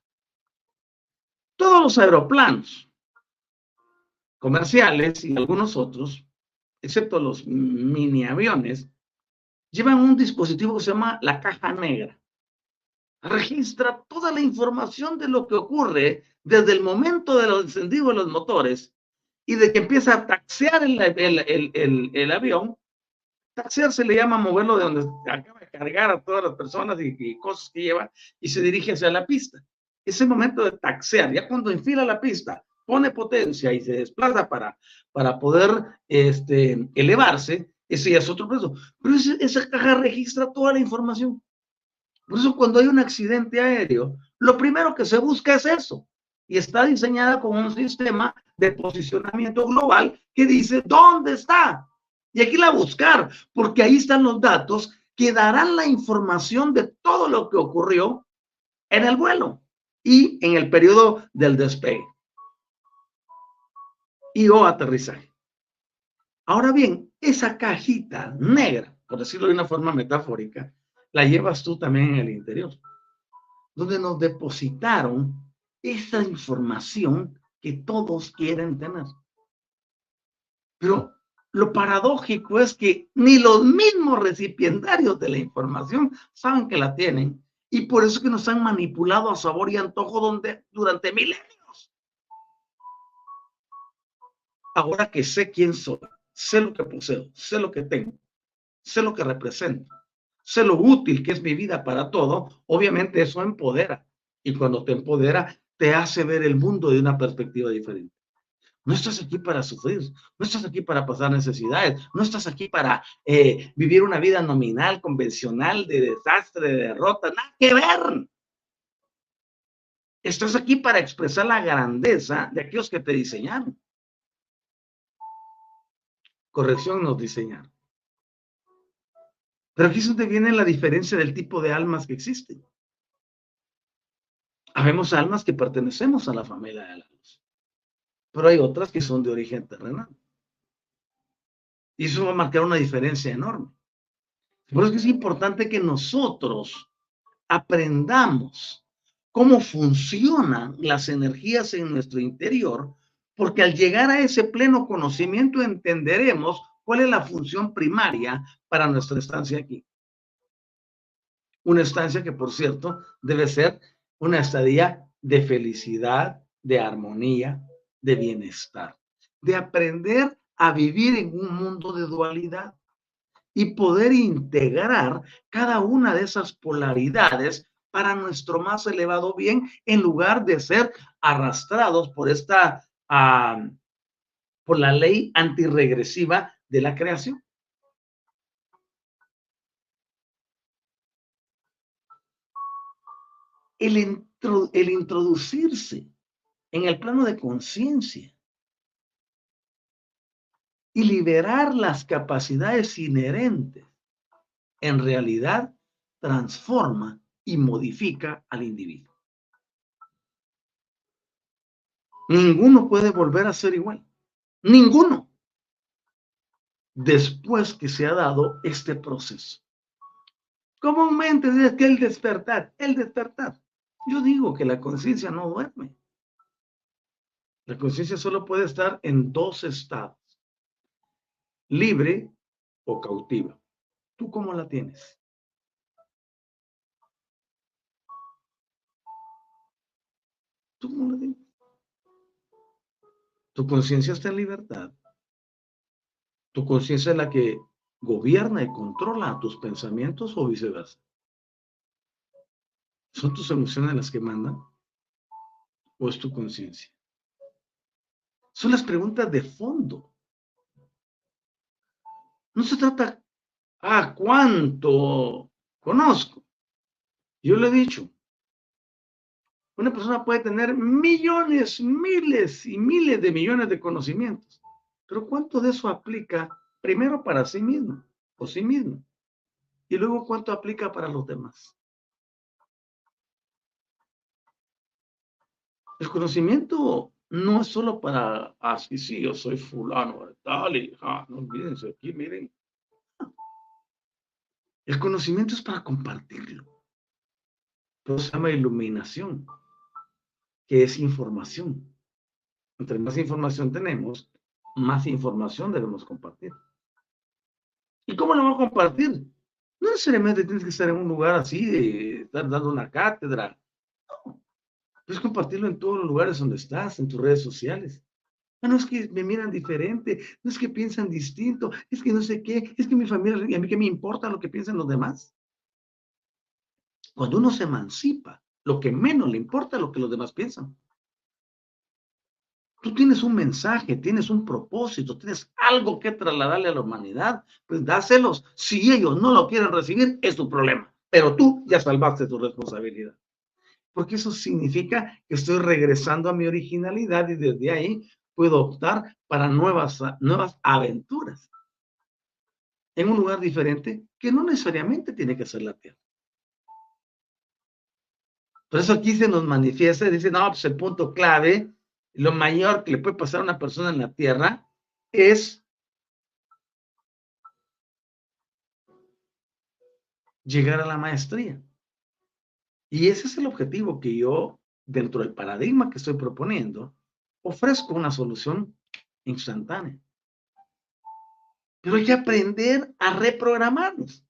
Todos los aeroplanos comerciales y algunos otros, excepto los mini aviones, llevan un dispositivo que se llama la caja negra registra toda la información de lo que ocurre desde el momento de los encendido de los motores y de que empieza a taxear el, el, avión. Taxear se le llama moverlo de donde acaba de cargar a todas las personas y, cosas que lleva y se dirige hacia la pista. Ese momento de taxear, ya cuando enfila la pista, pone potencia y se desplaza para, para poder este, elevarse, ese ya es otro proceso. Pero esa caja registra toda la información. Por eso cuando hay un accidente aéreo, lo primero que se busca es eso. Y está diseñada con un sistema de posicionamiento global que dice, ¿dónde está? Y aquí la buscar, porque ahí están los datos que darán la información de todo lo que ocurrió en el vuelo y en el periodo del despegue y o aterrizaje. Ahora bien, esa cajita negra, por decirlo de una forma metafórica, la llevas tú también en el interior, donde nos depositaron esa información que todos quieren tener. Pero lo paradójico es que ni los mismos recipientarios de la información saben que la tienen y por eso que nos han manipulado a sabor y antojo donde, durante milenios. Ahora que sé quién soy, sé lo que poseo, sé lo que tengo, sé lo que represento, sé lo útil que es mi vida para todo, obviamente eso empodera. Y cuando te empodera, te hace ver el mundo de una perspectiva diferente. No estás aquí para sufrir, no estás aquí para pasar necesidades, no estás aquí para eh, vivir una vida nominal, convencional, de desastre, de derrota, nada que ver. Estás aquí para expresar la grandeza de aquellos que te diseñaron. Corrección nos diseñaron. Pero aquí es donde viene la diferencia del tipo de almas que existen. Habemos almas que pertenecemos a la familia de la luz, pero hay otras que son de origen terrenal. Y eso va a marcar una diferencia enorme. Por eso es es importante que nosotros aprendamos cómo funcionan las energías en nuestro interior Porque al llegar a ese pleno conocimiento entenderemos cuál es la función primaria para nuestra estancia aquí. Una estancia que, por cierto, debe ser una estadía de felicidad, de armonía, de bienestar, de aprender a vivir en un mundo de dualidad y poder integrar cada una de esas polaridades para nuestro más elevado bien en lugar de ser arrastrados por esta, uh, por la ley antirregresiva de la creación. El, el introducirse en el plano de conciencia y liberar las capacidades inherentes, en realidad transforma y modifica al individuo. Ninguno puede volver a ser igual. Ninguno. Después que se ha dado este proceso. Comúnmente es que el despertar, el despertar. Yo digo que la conciencia no duerme. La conciencia solo puede estar en dos estados, libre o cautiva. ¿Tú cómo la tienes? ¿Tú cómo la tienes? Tu conciencia está en libertad. Tu conciencia es la que gobierna y controla tus pensamientos o viceversa. ¿Son tus emociones las que mandan? ¿O es tu conciencia? Son las preguntas de fondo. No se trata, a ah, ¿cuánto conozco? Yo lo he dicho. Una persona puede tener millones, miles y miles de millones de conocimientos, pero ¿cuánto de eso aplica primero para sí mismo o sí mismo? Y luego cuánto aplica para los demás. El conocimiento no es solo para, así ah, sí, yo soy fulano tal y ah, no olvídense aquí, miren. El conocimiento es para compartirlo. Eso se llama iluminación, que es información. Entre más información tenemos, más información debemos compartir. ¿Y cómo lo vamos a compartir? No necesariamente tienes que estar en un lugar así, de estar dando una cátedra Puedes compartirlo en todos los lugares donde estás, en tus redes sociales. Ah, no es que me miran diferente, no es que piensan distinto, es que no sé qué, es que mi familia, y a mí qué me importa lo que piensan los demás. Cuando uno se emancipa, lo que menos le importa es lo que los demás piensan. Tú tienes un mensaje, tienes un propósito, tienes algo que trasladarle a la humanidad, pues dáselos. Si ellos no lo quieren recibir, es tu problema. Pero tú ya salvaste tu responsabilidad porque eso significa que estoy regresando a mi originalidad y desde ahí puedo optar para nuevas, nuevas aventuras en un lugar diferente que no necesariamente tiene que ser la Tierra. Por eso aquí se nos manifiesta dice, no, pues el punto clave, lo mayor que le puede pasar a una persona en la Tierra es llegar a la maestría. Y ese es el objetivo que yo, dentro del paradigma que estoy proponiendo, ofrezco una solución instantánea. Pero hay que aprender a reprogramarnos.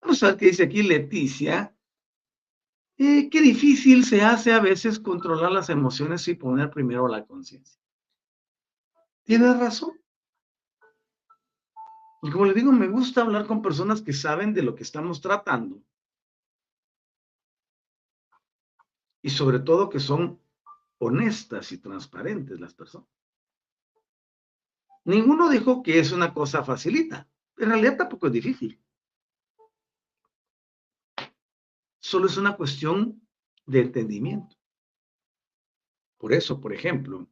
Vamos a ver qué dice aquí Leticia. Eh, qué difícil se hace a veces controlar las emociones y poner primero la conciencia. Tienes razón. Y como le digo, me gusta hablar con personas que saben de lo que estamos tratando y sobre todo que son honestas y transparentes las personas. Ninguno dijo que es una cosa facilita. En realidad tampoco es difícil. Solo es una cuestión de entendimiento. Por eso, por ejemplo,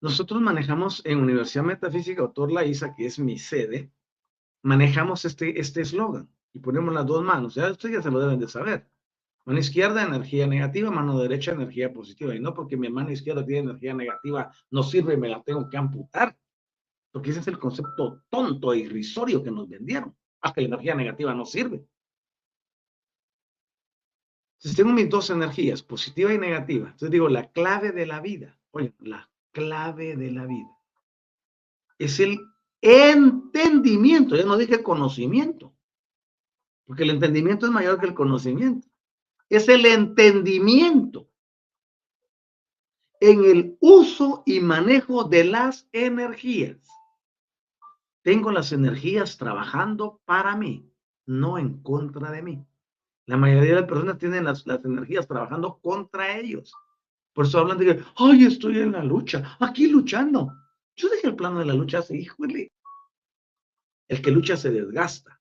nosotros manejamos en Universidad Metafísica Autor Isa, que es mi sede, manejamos este este eslogan y ponemos las dos manos. Ya ustedes ya se lo deben de saber. Mano izquierda, energía negativa, mano derecha, energía positiva. Y no porque mi mano izquierda tiene energía negativa, no sirve y me la tengo que amputar. Porque ese es el concepto tonto e irrisorio que nos vendieron. Ah, la energía negativa no sirve. Si tengo mis dos energías, positiva y negativa, entonces digo, la clave de la vida Oye, la clave de la vida es el entendimiento. Ya no dije conocimiento, porque el entendimiento es mayor que el conocimiento. Es el entendimiento en el uso y manejo de las energías. Tengo las energías trabajando para mí, no en contra de mí. La mayoría de las personas tienen las, energías trabajando contra ellos. Por eso hablan de que, ay, estoy en la lucha, aquí luchando. Yo dejé el plano de la lucha así, híjole. El que lucha se desgasta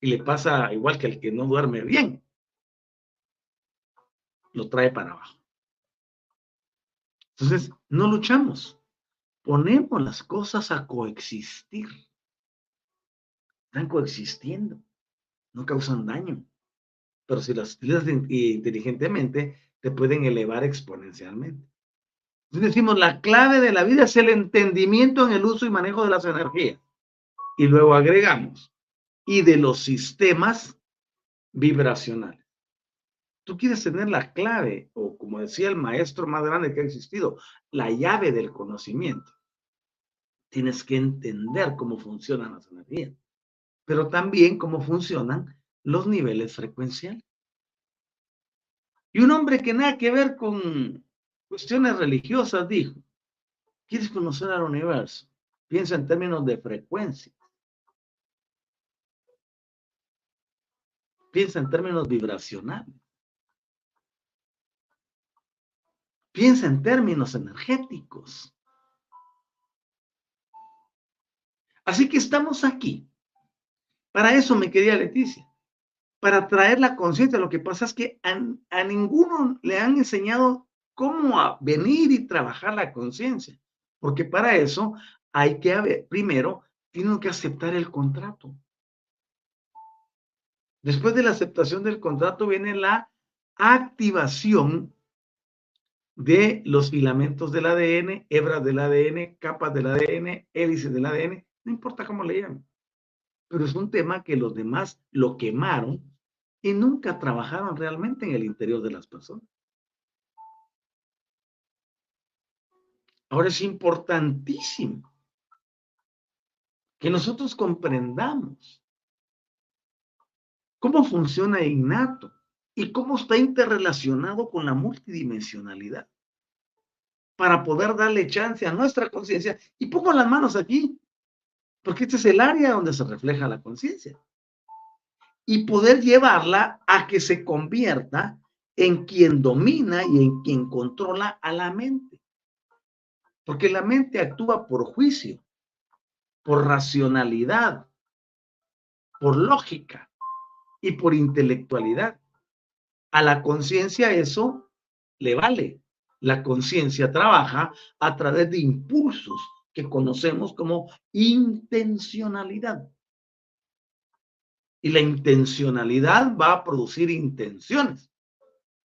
y le pasa igual que el que no duerme bien. Lo trae para abajo. Entonces, no luchamos. Ponemos las cosas a coexistir. Están coexistiendo. No causan daño pero si las utilizas inteligentemente, te pueden elevar exponencialmente. Decimos, la clave de la vida es el entendimiento en el uso y manejo de las energías. Y luego agregamos, y de los sistemas vibracionales. Tú quieres tener la clave, o como decía el maestro más grande que ha existido, la llave del conocimiento. Tienes que entender cómo funcionan las energías, pero también cómo funcionan los niveles frecuenciales. Y un hombre que nada que ver con cuestiones religiosas dijo, ¿quieres conocer al universo? Piensa en términos de frecuencia. Piensa en términos vibracionales. Piensa en términos energéticos. Así que estamos aquí. Para eso me quería Leticia para traer la conciencia. Lo que pasa es que a, ninguno le han enseñado cómo venir y trabajar la conciencia, porque para eso hay que primero, tienen que aceptar el contrato. Después de la aceptación del contrato viene la activación de los filamentos del ADN, hebras del ADN, capas del ADN, hélices del ADN, no importa cómo le llamen. Pero es un tema que los demás lo quemaron y nunca trabajaron realmente en el interior de las personas. Ahora es importantísimo que nosotros comprendamos cómo funciona innato y cómo está interrelacionado con la multidimensionalidad para poder darle chance a nuestra conciencia. Y pongo las manos aquí, porque este es el área donde se refleja la conciencia y poder llevarla a que se convierta en quien domina y en quien controla a la mente. Porque la mente actúa por juicio, por racionalidad, por lógica y por intelectualidad. A la conciencia eso le vale. La conciencia trabaja a través de impulsos que conocemos como intencionalidad. Y la intencionalidad va a producir intenciones.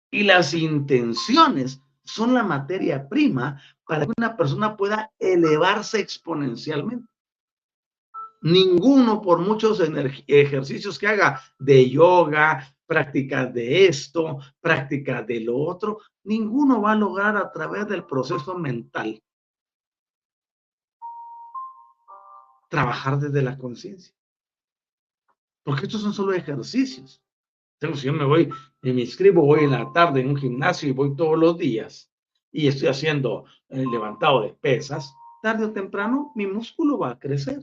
Y las intenciones son la materia prima para que una persona pueda elevarse exponencialmente. Ninguno, por muchos ejercicios que haga de yoga, prácticas de esto, prácticas de lo otro, ninguno va a lograr a través del proceso mental trabajar desde la conciencia. Porque estos son solo ejercicios. Entonces, si yo me voy y me inscribo, voy en la tarde en un gimnasio y voy todos los días y estoy haciendo el levantado de pesas, tarde o temprano mi músculo va a crecer.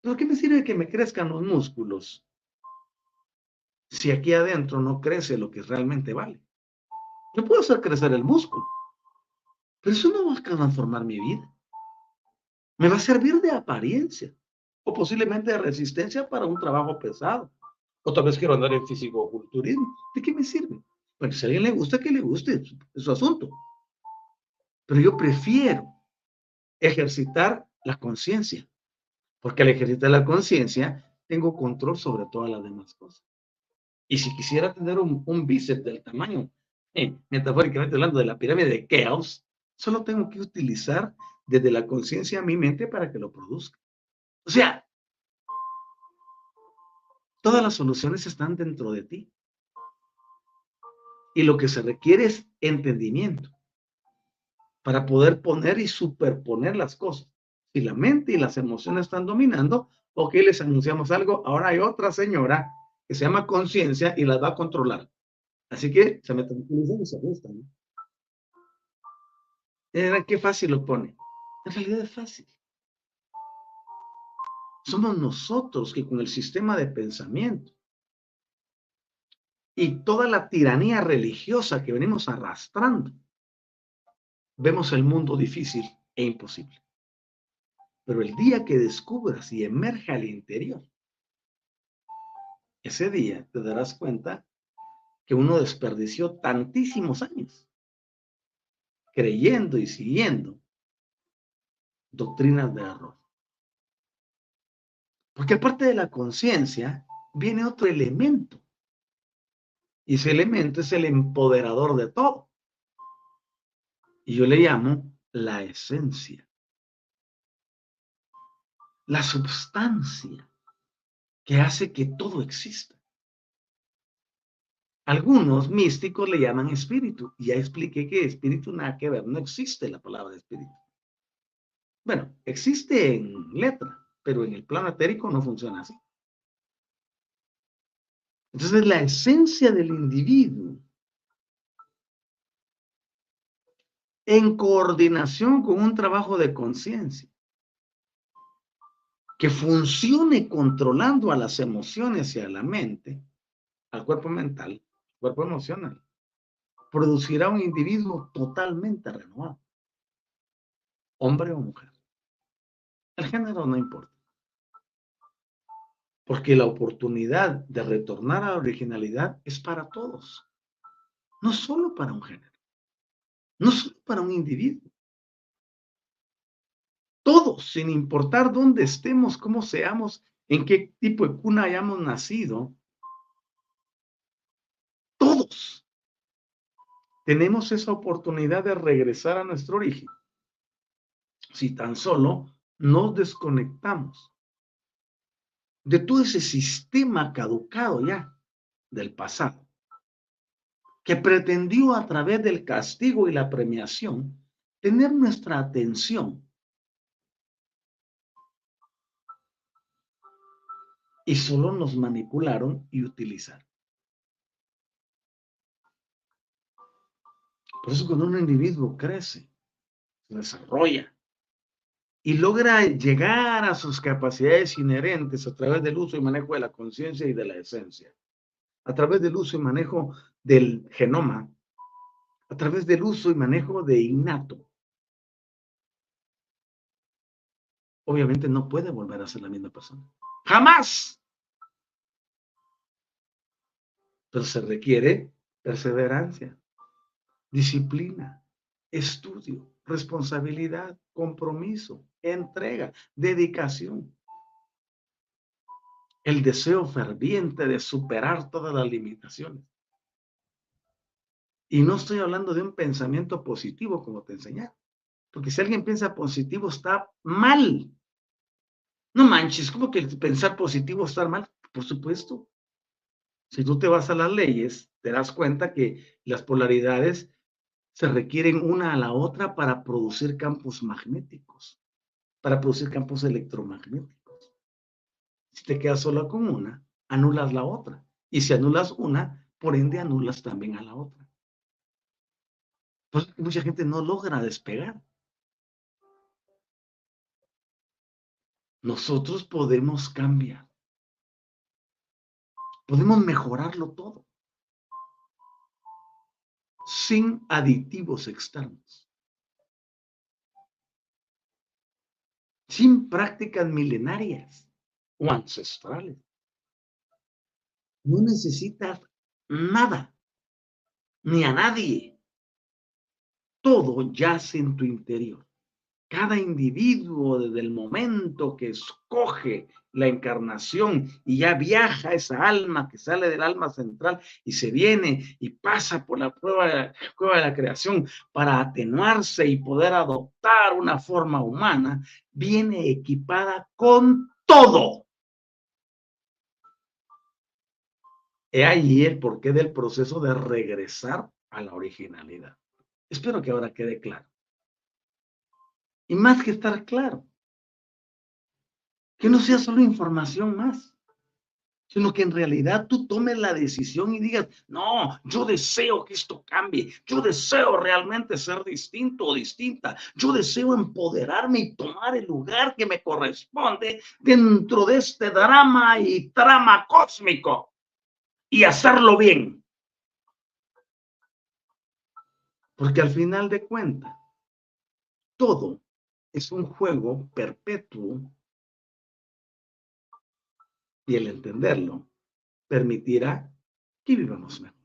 ¿Pero qué me sirve que me crezcan los músculos si aquí adentro no crece lo que realmente vale? Yo puedo hacer crecer el músculo, pero eso no va a transformar mi vida. Me va a servir de apariencia o posiblemente de resistencia para un trabajo pesado. O tal vez quiero andar en físico-culturismo. ¿De qué me sirve? Bueno, si a alguien le gusta, que le guste, es su asunto. Pero yo prefiero ejercitar la conciencia, porque al ejercitar la conciencia tengo control sobre todas las demás cosas. Y si quisiera tener un, un bíceps del tamaño, eh, metafóricamente hablando de la pirámide de Keops, solo tengo que utilizar desde la conciencia a mi mente para que lo produzca. O sea, todas las soluciones están dentro de ti. Y lo que se requiere es entendimiento. para poder poner y superponer las cosas. Si la mente y las emociones están dominando, ok, les anunciamos algo, ahora hay otra señora que se llama conciencia y las va a controlar. Así que se me tranquilizan y se ajustan. ¿no? qué fácil lo pone. En realidad es fácil. Somos nosotros que con el sistema de pensamiento y toda la tiranía religiosa que venimos arrastrando, vemos el mundo difícil e imposible. Pero el día que descubras y emerja al interior, ese día te darás cuenta que uno desperdició tantísimos años creyendo y siguiendo doctrinas de error. Porque aparte de la conciencia, viene otro elemento. Y ese elemento es el empoderador de todo. Y yo le llamo la esencia. La substancia que hace que todo exista. Algunos místicos le llaman espíritu. Ya expliqué que espíritu nada que ver, no existe la palabra espíritu. Bueno, existe en letra, pero en el plano etérico no funciona así. Entonces, la esencia del individuo, en coordinación con un trabajo de conciencia, que funcione controlando a las emociones y a la mente, al cuerpo mental, cuerpo emocional, producirá un individuo totalmente renovado, hombre o mujer. El género no importa. Porque la oportunidad de retornar a la originalidad es para todos, no solo para un género, no solo para un individuo. Todos, sin importar dónde estemos, cómo seamos, en qué tipo de cuna hayamos nacido, todos tenemos esa oportunidad de regresar a nuestro origen. Si tan solo nos desconectamos de todo ese sistema caducado ya del pasado, que pretendió a través del castigo y la premiación tener nuestra atención y solo nos manipularon y utilizaron. Por eso cuando un individuo crece, se desarrolla y logra llegar a sus capacidades inherentes a través del uso y manejo de la conciencia y de la esencia, a través del uso y manejo del genoma, a través del uso y manejo de innato, obviamente no puede volver a ser la misma persona. Jamás. Pero se requiere perseverancia disciplina, estudio, responsabilidad, compromiso, entrega, dedicación. El deseo ferviente de superar todas las limitaciones. Y no estoy hablando de un pensamiento positivo como te enseñé. Porque si alguien piensa positivo está mal. No manches, ¿cómo que pensar positivo está mal? Por supuesto. Si tú te vas a las leyes, te das cuenta que las polaridades se requieren una a la otra para producir campos magnéticos, para producir campos electromagnéticos. Si te quedas sola con una, anulas la otra. Y si anulas una, por ende anulas también a la otra. Pues mucha gente no logra despegar. Nosotros podemos cambiar. Podemos mejorarlo todo sin aditivos externos, sin prácticas milenarias o ancestrales. No necesitas nada, ni a nadie. Todo yace en tu interior. Cada individuo desde el momento que escoge la encarnación y ya viaja esa alma que sale del alma central y se viene y pasa por la prueba de la, creación para atenuarse y poder adoptar una forma humana, viene equipada con todo. He ahí el porqué del proceso de regresar a la originalidad. Espero que ahora quede claro. Y más que estar claro, que no sea solo información más, sino que en realidad tú tomes la decisión y digas, no, yo deseo que esto cambie, yo deseo realmente ser distinto o distinta, yo deseo empoderarme y tomar el lugar que me corresponde dentro de este drama y trama cósmico y hacerlo bien. Porque al final de cuentas, todo es un juego perpetuo y el entenderlo permitirá que vivamos mejor.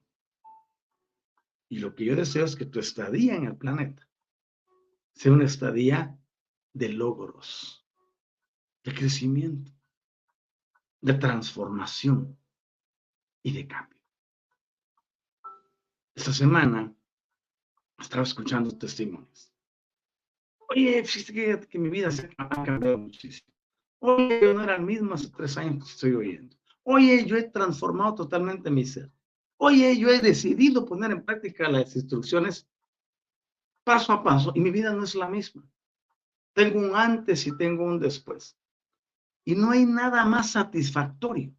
Y lo que yo deseo es que tu estadía en el planeta sea una estadía de logros, de crecimiento, de transformación y de cambio. Esta semana estaba escuchando testimonios. Oye, fíjate que, que mi vida se ha cambiado muchísimo. Oye, yo no era el mismo hace tres años que estoy oyendo. Oye, yo he transformado totalmente mi ser. Oye, yo he decidido poner en práctica las instrucciones paso a paso y mi vida no es la misma. Tengo un antes y tengo un después. Y no hay nada más satisfactorio.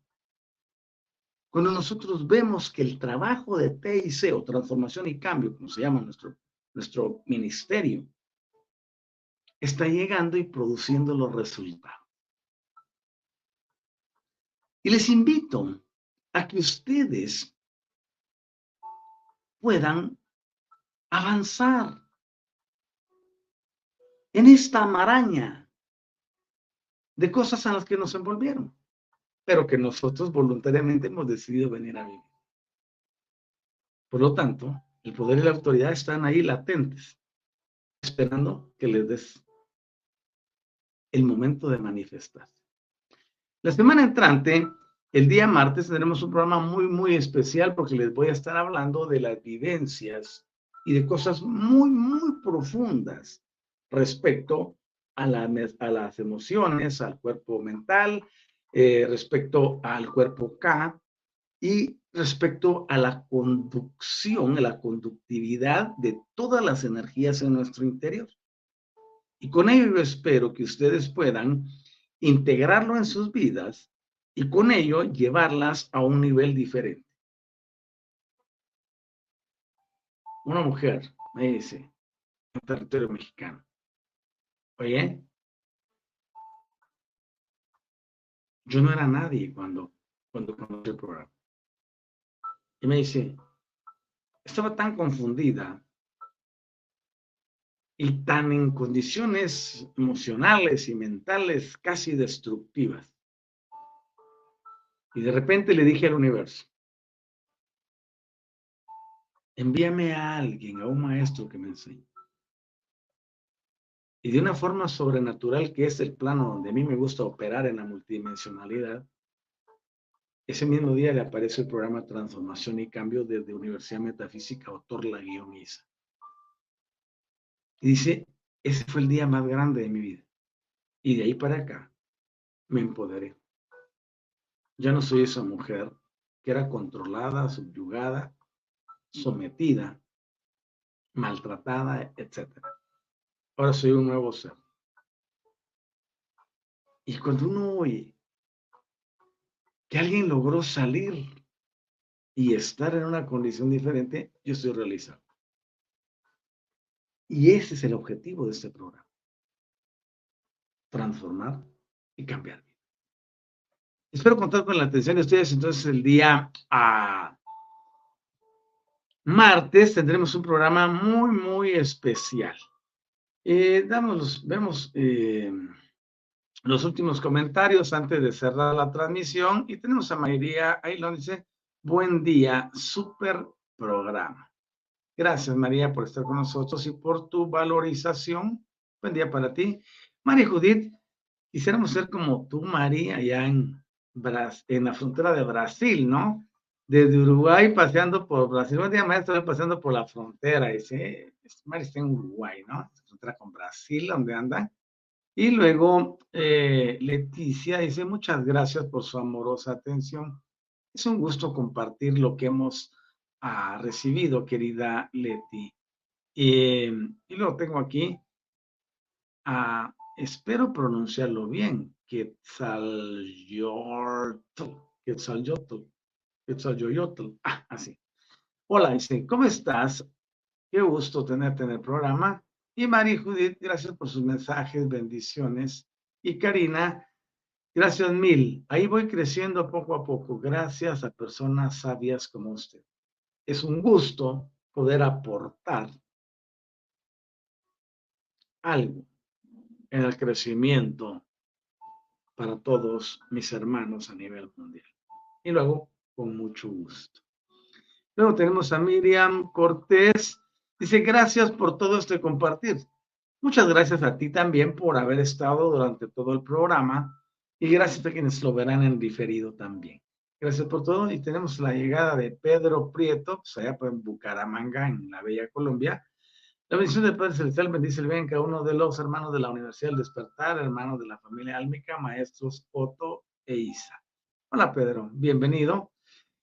Cuando nosotros vemos que el trabajo de TIC o transformación y cambio, como se llama nuestro, nuestro ministerio, está llegando y produciendo los resultados. Y les invito a que ustedes puedan avanzar en esta maraña de cosas a las que nos envolvieron, pero que nosotros voluntariamente hemos decidido venir a vivir. Por lo tanto, el poder y la autoridad están ahí latentes, esperando que les des el momento de manifestarse. La semana entrante, el día martes, tendremos un programa muy, muy especial porque les voy a estar hablando de las vivencias y de cosas muy, muy profundas respecto a, a las emociones, al cuerpo mental, eh, respecto al cuerpo K y respecto a la conducción, a la conductividad de todas las energías en nuestro interior. Y con ello espero que ustedes puedan integrarlo en sus vidas y con ello llevarlas a un nivel diferente. Una mujer me dice, en territorio mexicano, oye, yo no era nadie cuando, cuando conocí el programa. Y me dice, estaba tan confundida y tan en condiciones emocionales y mentales casi destructivas. Y de repente le dije al universo, envíame a alguien, a un maestro que me enseñe. Y de una forma sobrenatural, que es el plano donde a mí me gusta operar en la multidimensionalidad, ese mismo día le aparece el programa Transformación y Cambio desde Universidad Metafísica, autor La Guioniza. Y dice, ese fue el día más grande de mi vida. Y de ahí para acá me empoderé. Ya no soy esa mujer que era controlada, subyugada, sometida, maltratada, etc. Ahora soy un nuevo ser. Y cuando uno oye que alguien logró salir y estar en una condición diferente, yo estoy realizado. Y ese es el objetivo de este programa. Transformar y cambiar. Espero contar con la atención de ustedes. Entonces, el día a martes tendremos un programa muy, muy especial. Eh, damos, vemos eh, los últimos comentarios antes de cerrar la transmisión y tenemos a María, lo dice, buen día, super programa. Gracias, María, por estar con nosotros y por tu valorización. Buen día para ti. María Judith, quisiéramos ser como tú, María, allá en, en la frontera de Brasil, ¿no? Desde Uruguay paseando por Brasil. Buen día, maestro, estoy paseando por la frontera. Dice, María está en Uruguay, ¿no? frontera con Brasil, donde anda. Y luego eh, Leticia dice, muchas gracias por su amorosa atención. Es un gusto compartir lo que hemos ha recibido, querida Leti. y luego tengo aquí a, espero pronunciarlo bien, Quetzalcoatl, Quetzalcoatl, Quetzalcoatl, ah, así. Hola, dice, ¿cómo estás? Qué gusto tenerte en el programa. Y Mari Judith, gracias por sus mensajes, bendiciones. Y Karina, gracias mil. Ahí voy creciendo poco a poco, gracias a personas sabias como usted. Es un gusto poder aportar algo en el crecimiento para todos mis hermanos a nivel mundial. Y luego, con mucho gusto. Luego tenemos a Miriam Cortés. Dice, gracias por todo este compartir. Muchas gracias a ti también por haber estado durante todo el programa y gracias a quienes lo verán en diferido también. Gracias por todo y tenemos la llegada de Pedro Prieto, pues allá en Bucaramanga, en la Bella Colombia. La bendición del Padre Celestial bendice el bien cada uno de los hermanos de la Universidad del Despertar, hermanos de la familia Álmica, maestros Otto e Isa. Hola Pedro, bienvenido.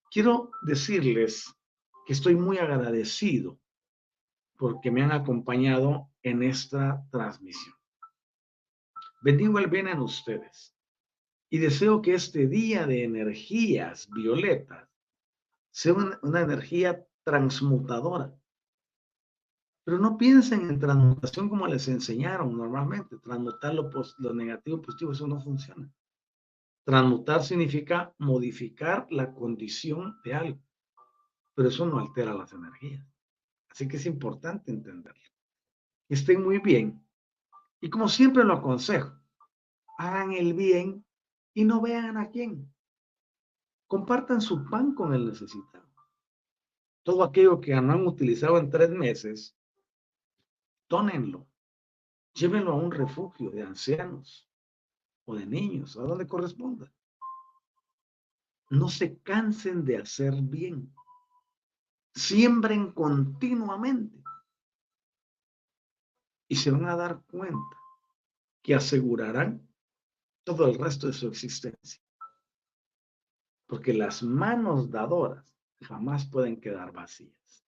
Quiero decirles que estoy muy agradecido porque me han acompañado en esta transmisión. Bendigo el bien en ustedes y deseo que este día de energías violetas sea una, energía transmutadora. Pero no piensen en transmutación como les enseñaron normalmente. Transmutar lo, lo negativo positivo, eso no funciona. Transmutar significa modificar la condición de algo pero eso no altera las energías. Así que es importante entenderlo. Estén muy bien. Y como siempre lo aconsejo, hagan el bien y no vean a quién. Compartan su pan con el necesitado. Todo aquello que no han utilizado en tres meses, tónenlo. Llévenlo a un refugio de ancianos o de niños, a donde corresponda. No se cansen de hacer bien siembren continuamente y se van a dar cuenta que asegurarán todo el resto de su existencia. Porque las manos dadoras jamás pueden quedar vacías.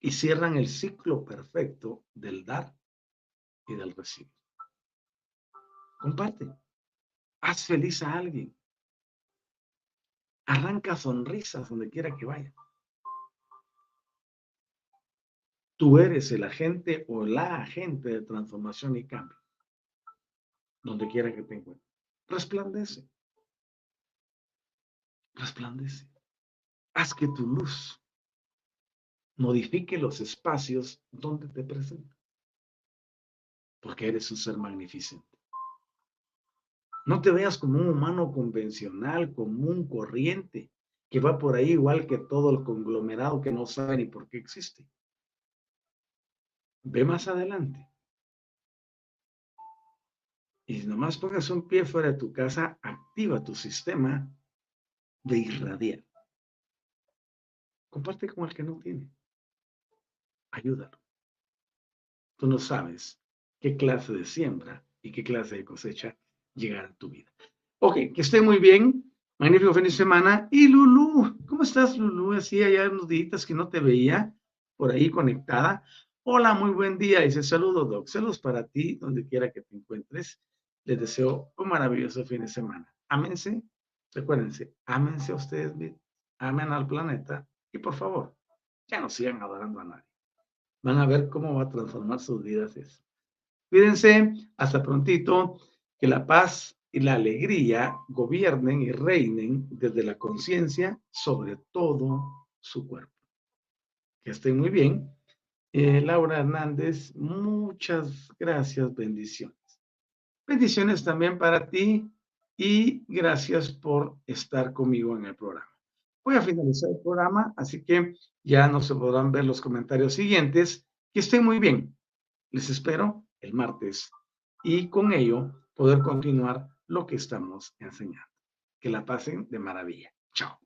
Y cierran el ciclo perfecto del dar y del recibir. Comparte. Haz feliz a alguien. Arranca sonrisas donde quiera que vaya. Tú eres el agente o la agente de transformación y cambio. Donde quiera que te encuentres. Resplandece. Resplandece. Haz que tu luz modifique los espacios donde te presenta. Porque eres un ser magnificente. No te veas como un humano convencional, común, corriente, que va por ahí igual que todo el conglomerado que no sabe ni por qué existe. Ve más adelante. Y si nomás pongas un pie fuera de tu casa, activa tu sistema de irradiar. Comparte con el que no tiene. Ayúdalo. Tú no sabes qué clase de siembra y qué clase de cosecha llegará a tu vida. Ok, que esté muy bien. Magnífico fin de semana. Y Lulu, ¿cómo estás, Lulu? Así allá unos días que no te veía por ahí conectada. Hola, muy buen día. Dice saludos, Doc. Saludos para ti, donde quiera que te encuentres. Les deseo un maravilloso fin de semana. Ámense. Recuérdense, ámense a ustedes. Amen al planeta. Y por favor, ya no sigan adorando a nadie. Van a ver cómo va a transformar sus vidas eso. Cuídense. Hasta prontito. Que la paz y la alegría gobiernen y reinen desde la conciencia sobre todo su cuerpo. Que estén muy bien eh, Laura Hernández, muchas gracias, bendiciones. Bendiciones también para ti y gracias por estar conmigo en el programa. Voy a finalizar el programa, así que ya no se podrán ver los comentarios siguientes. Que estén muy bien. Les espero el martes y con ello poder continuar lo que estamos enseñando. Que la pasen de maravilla. Chao.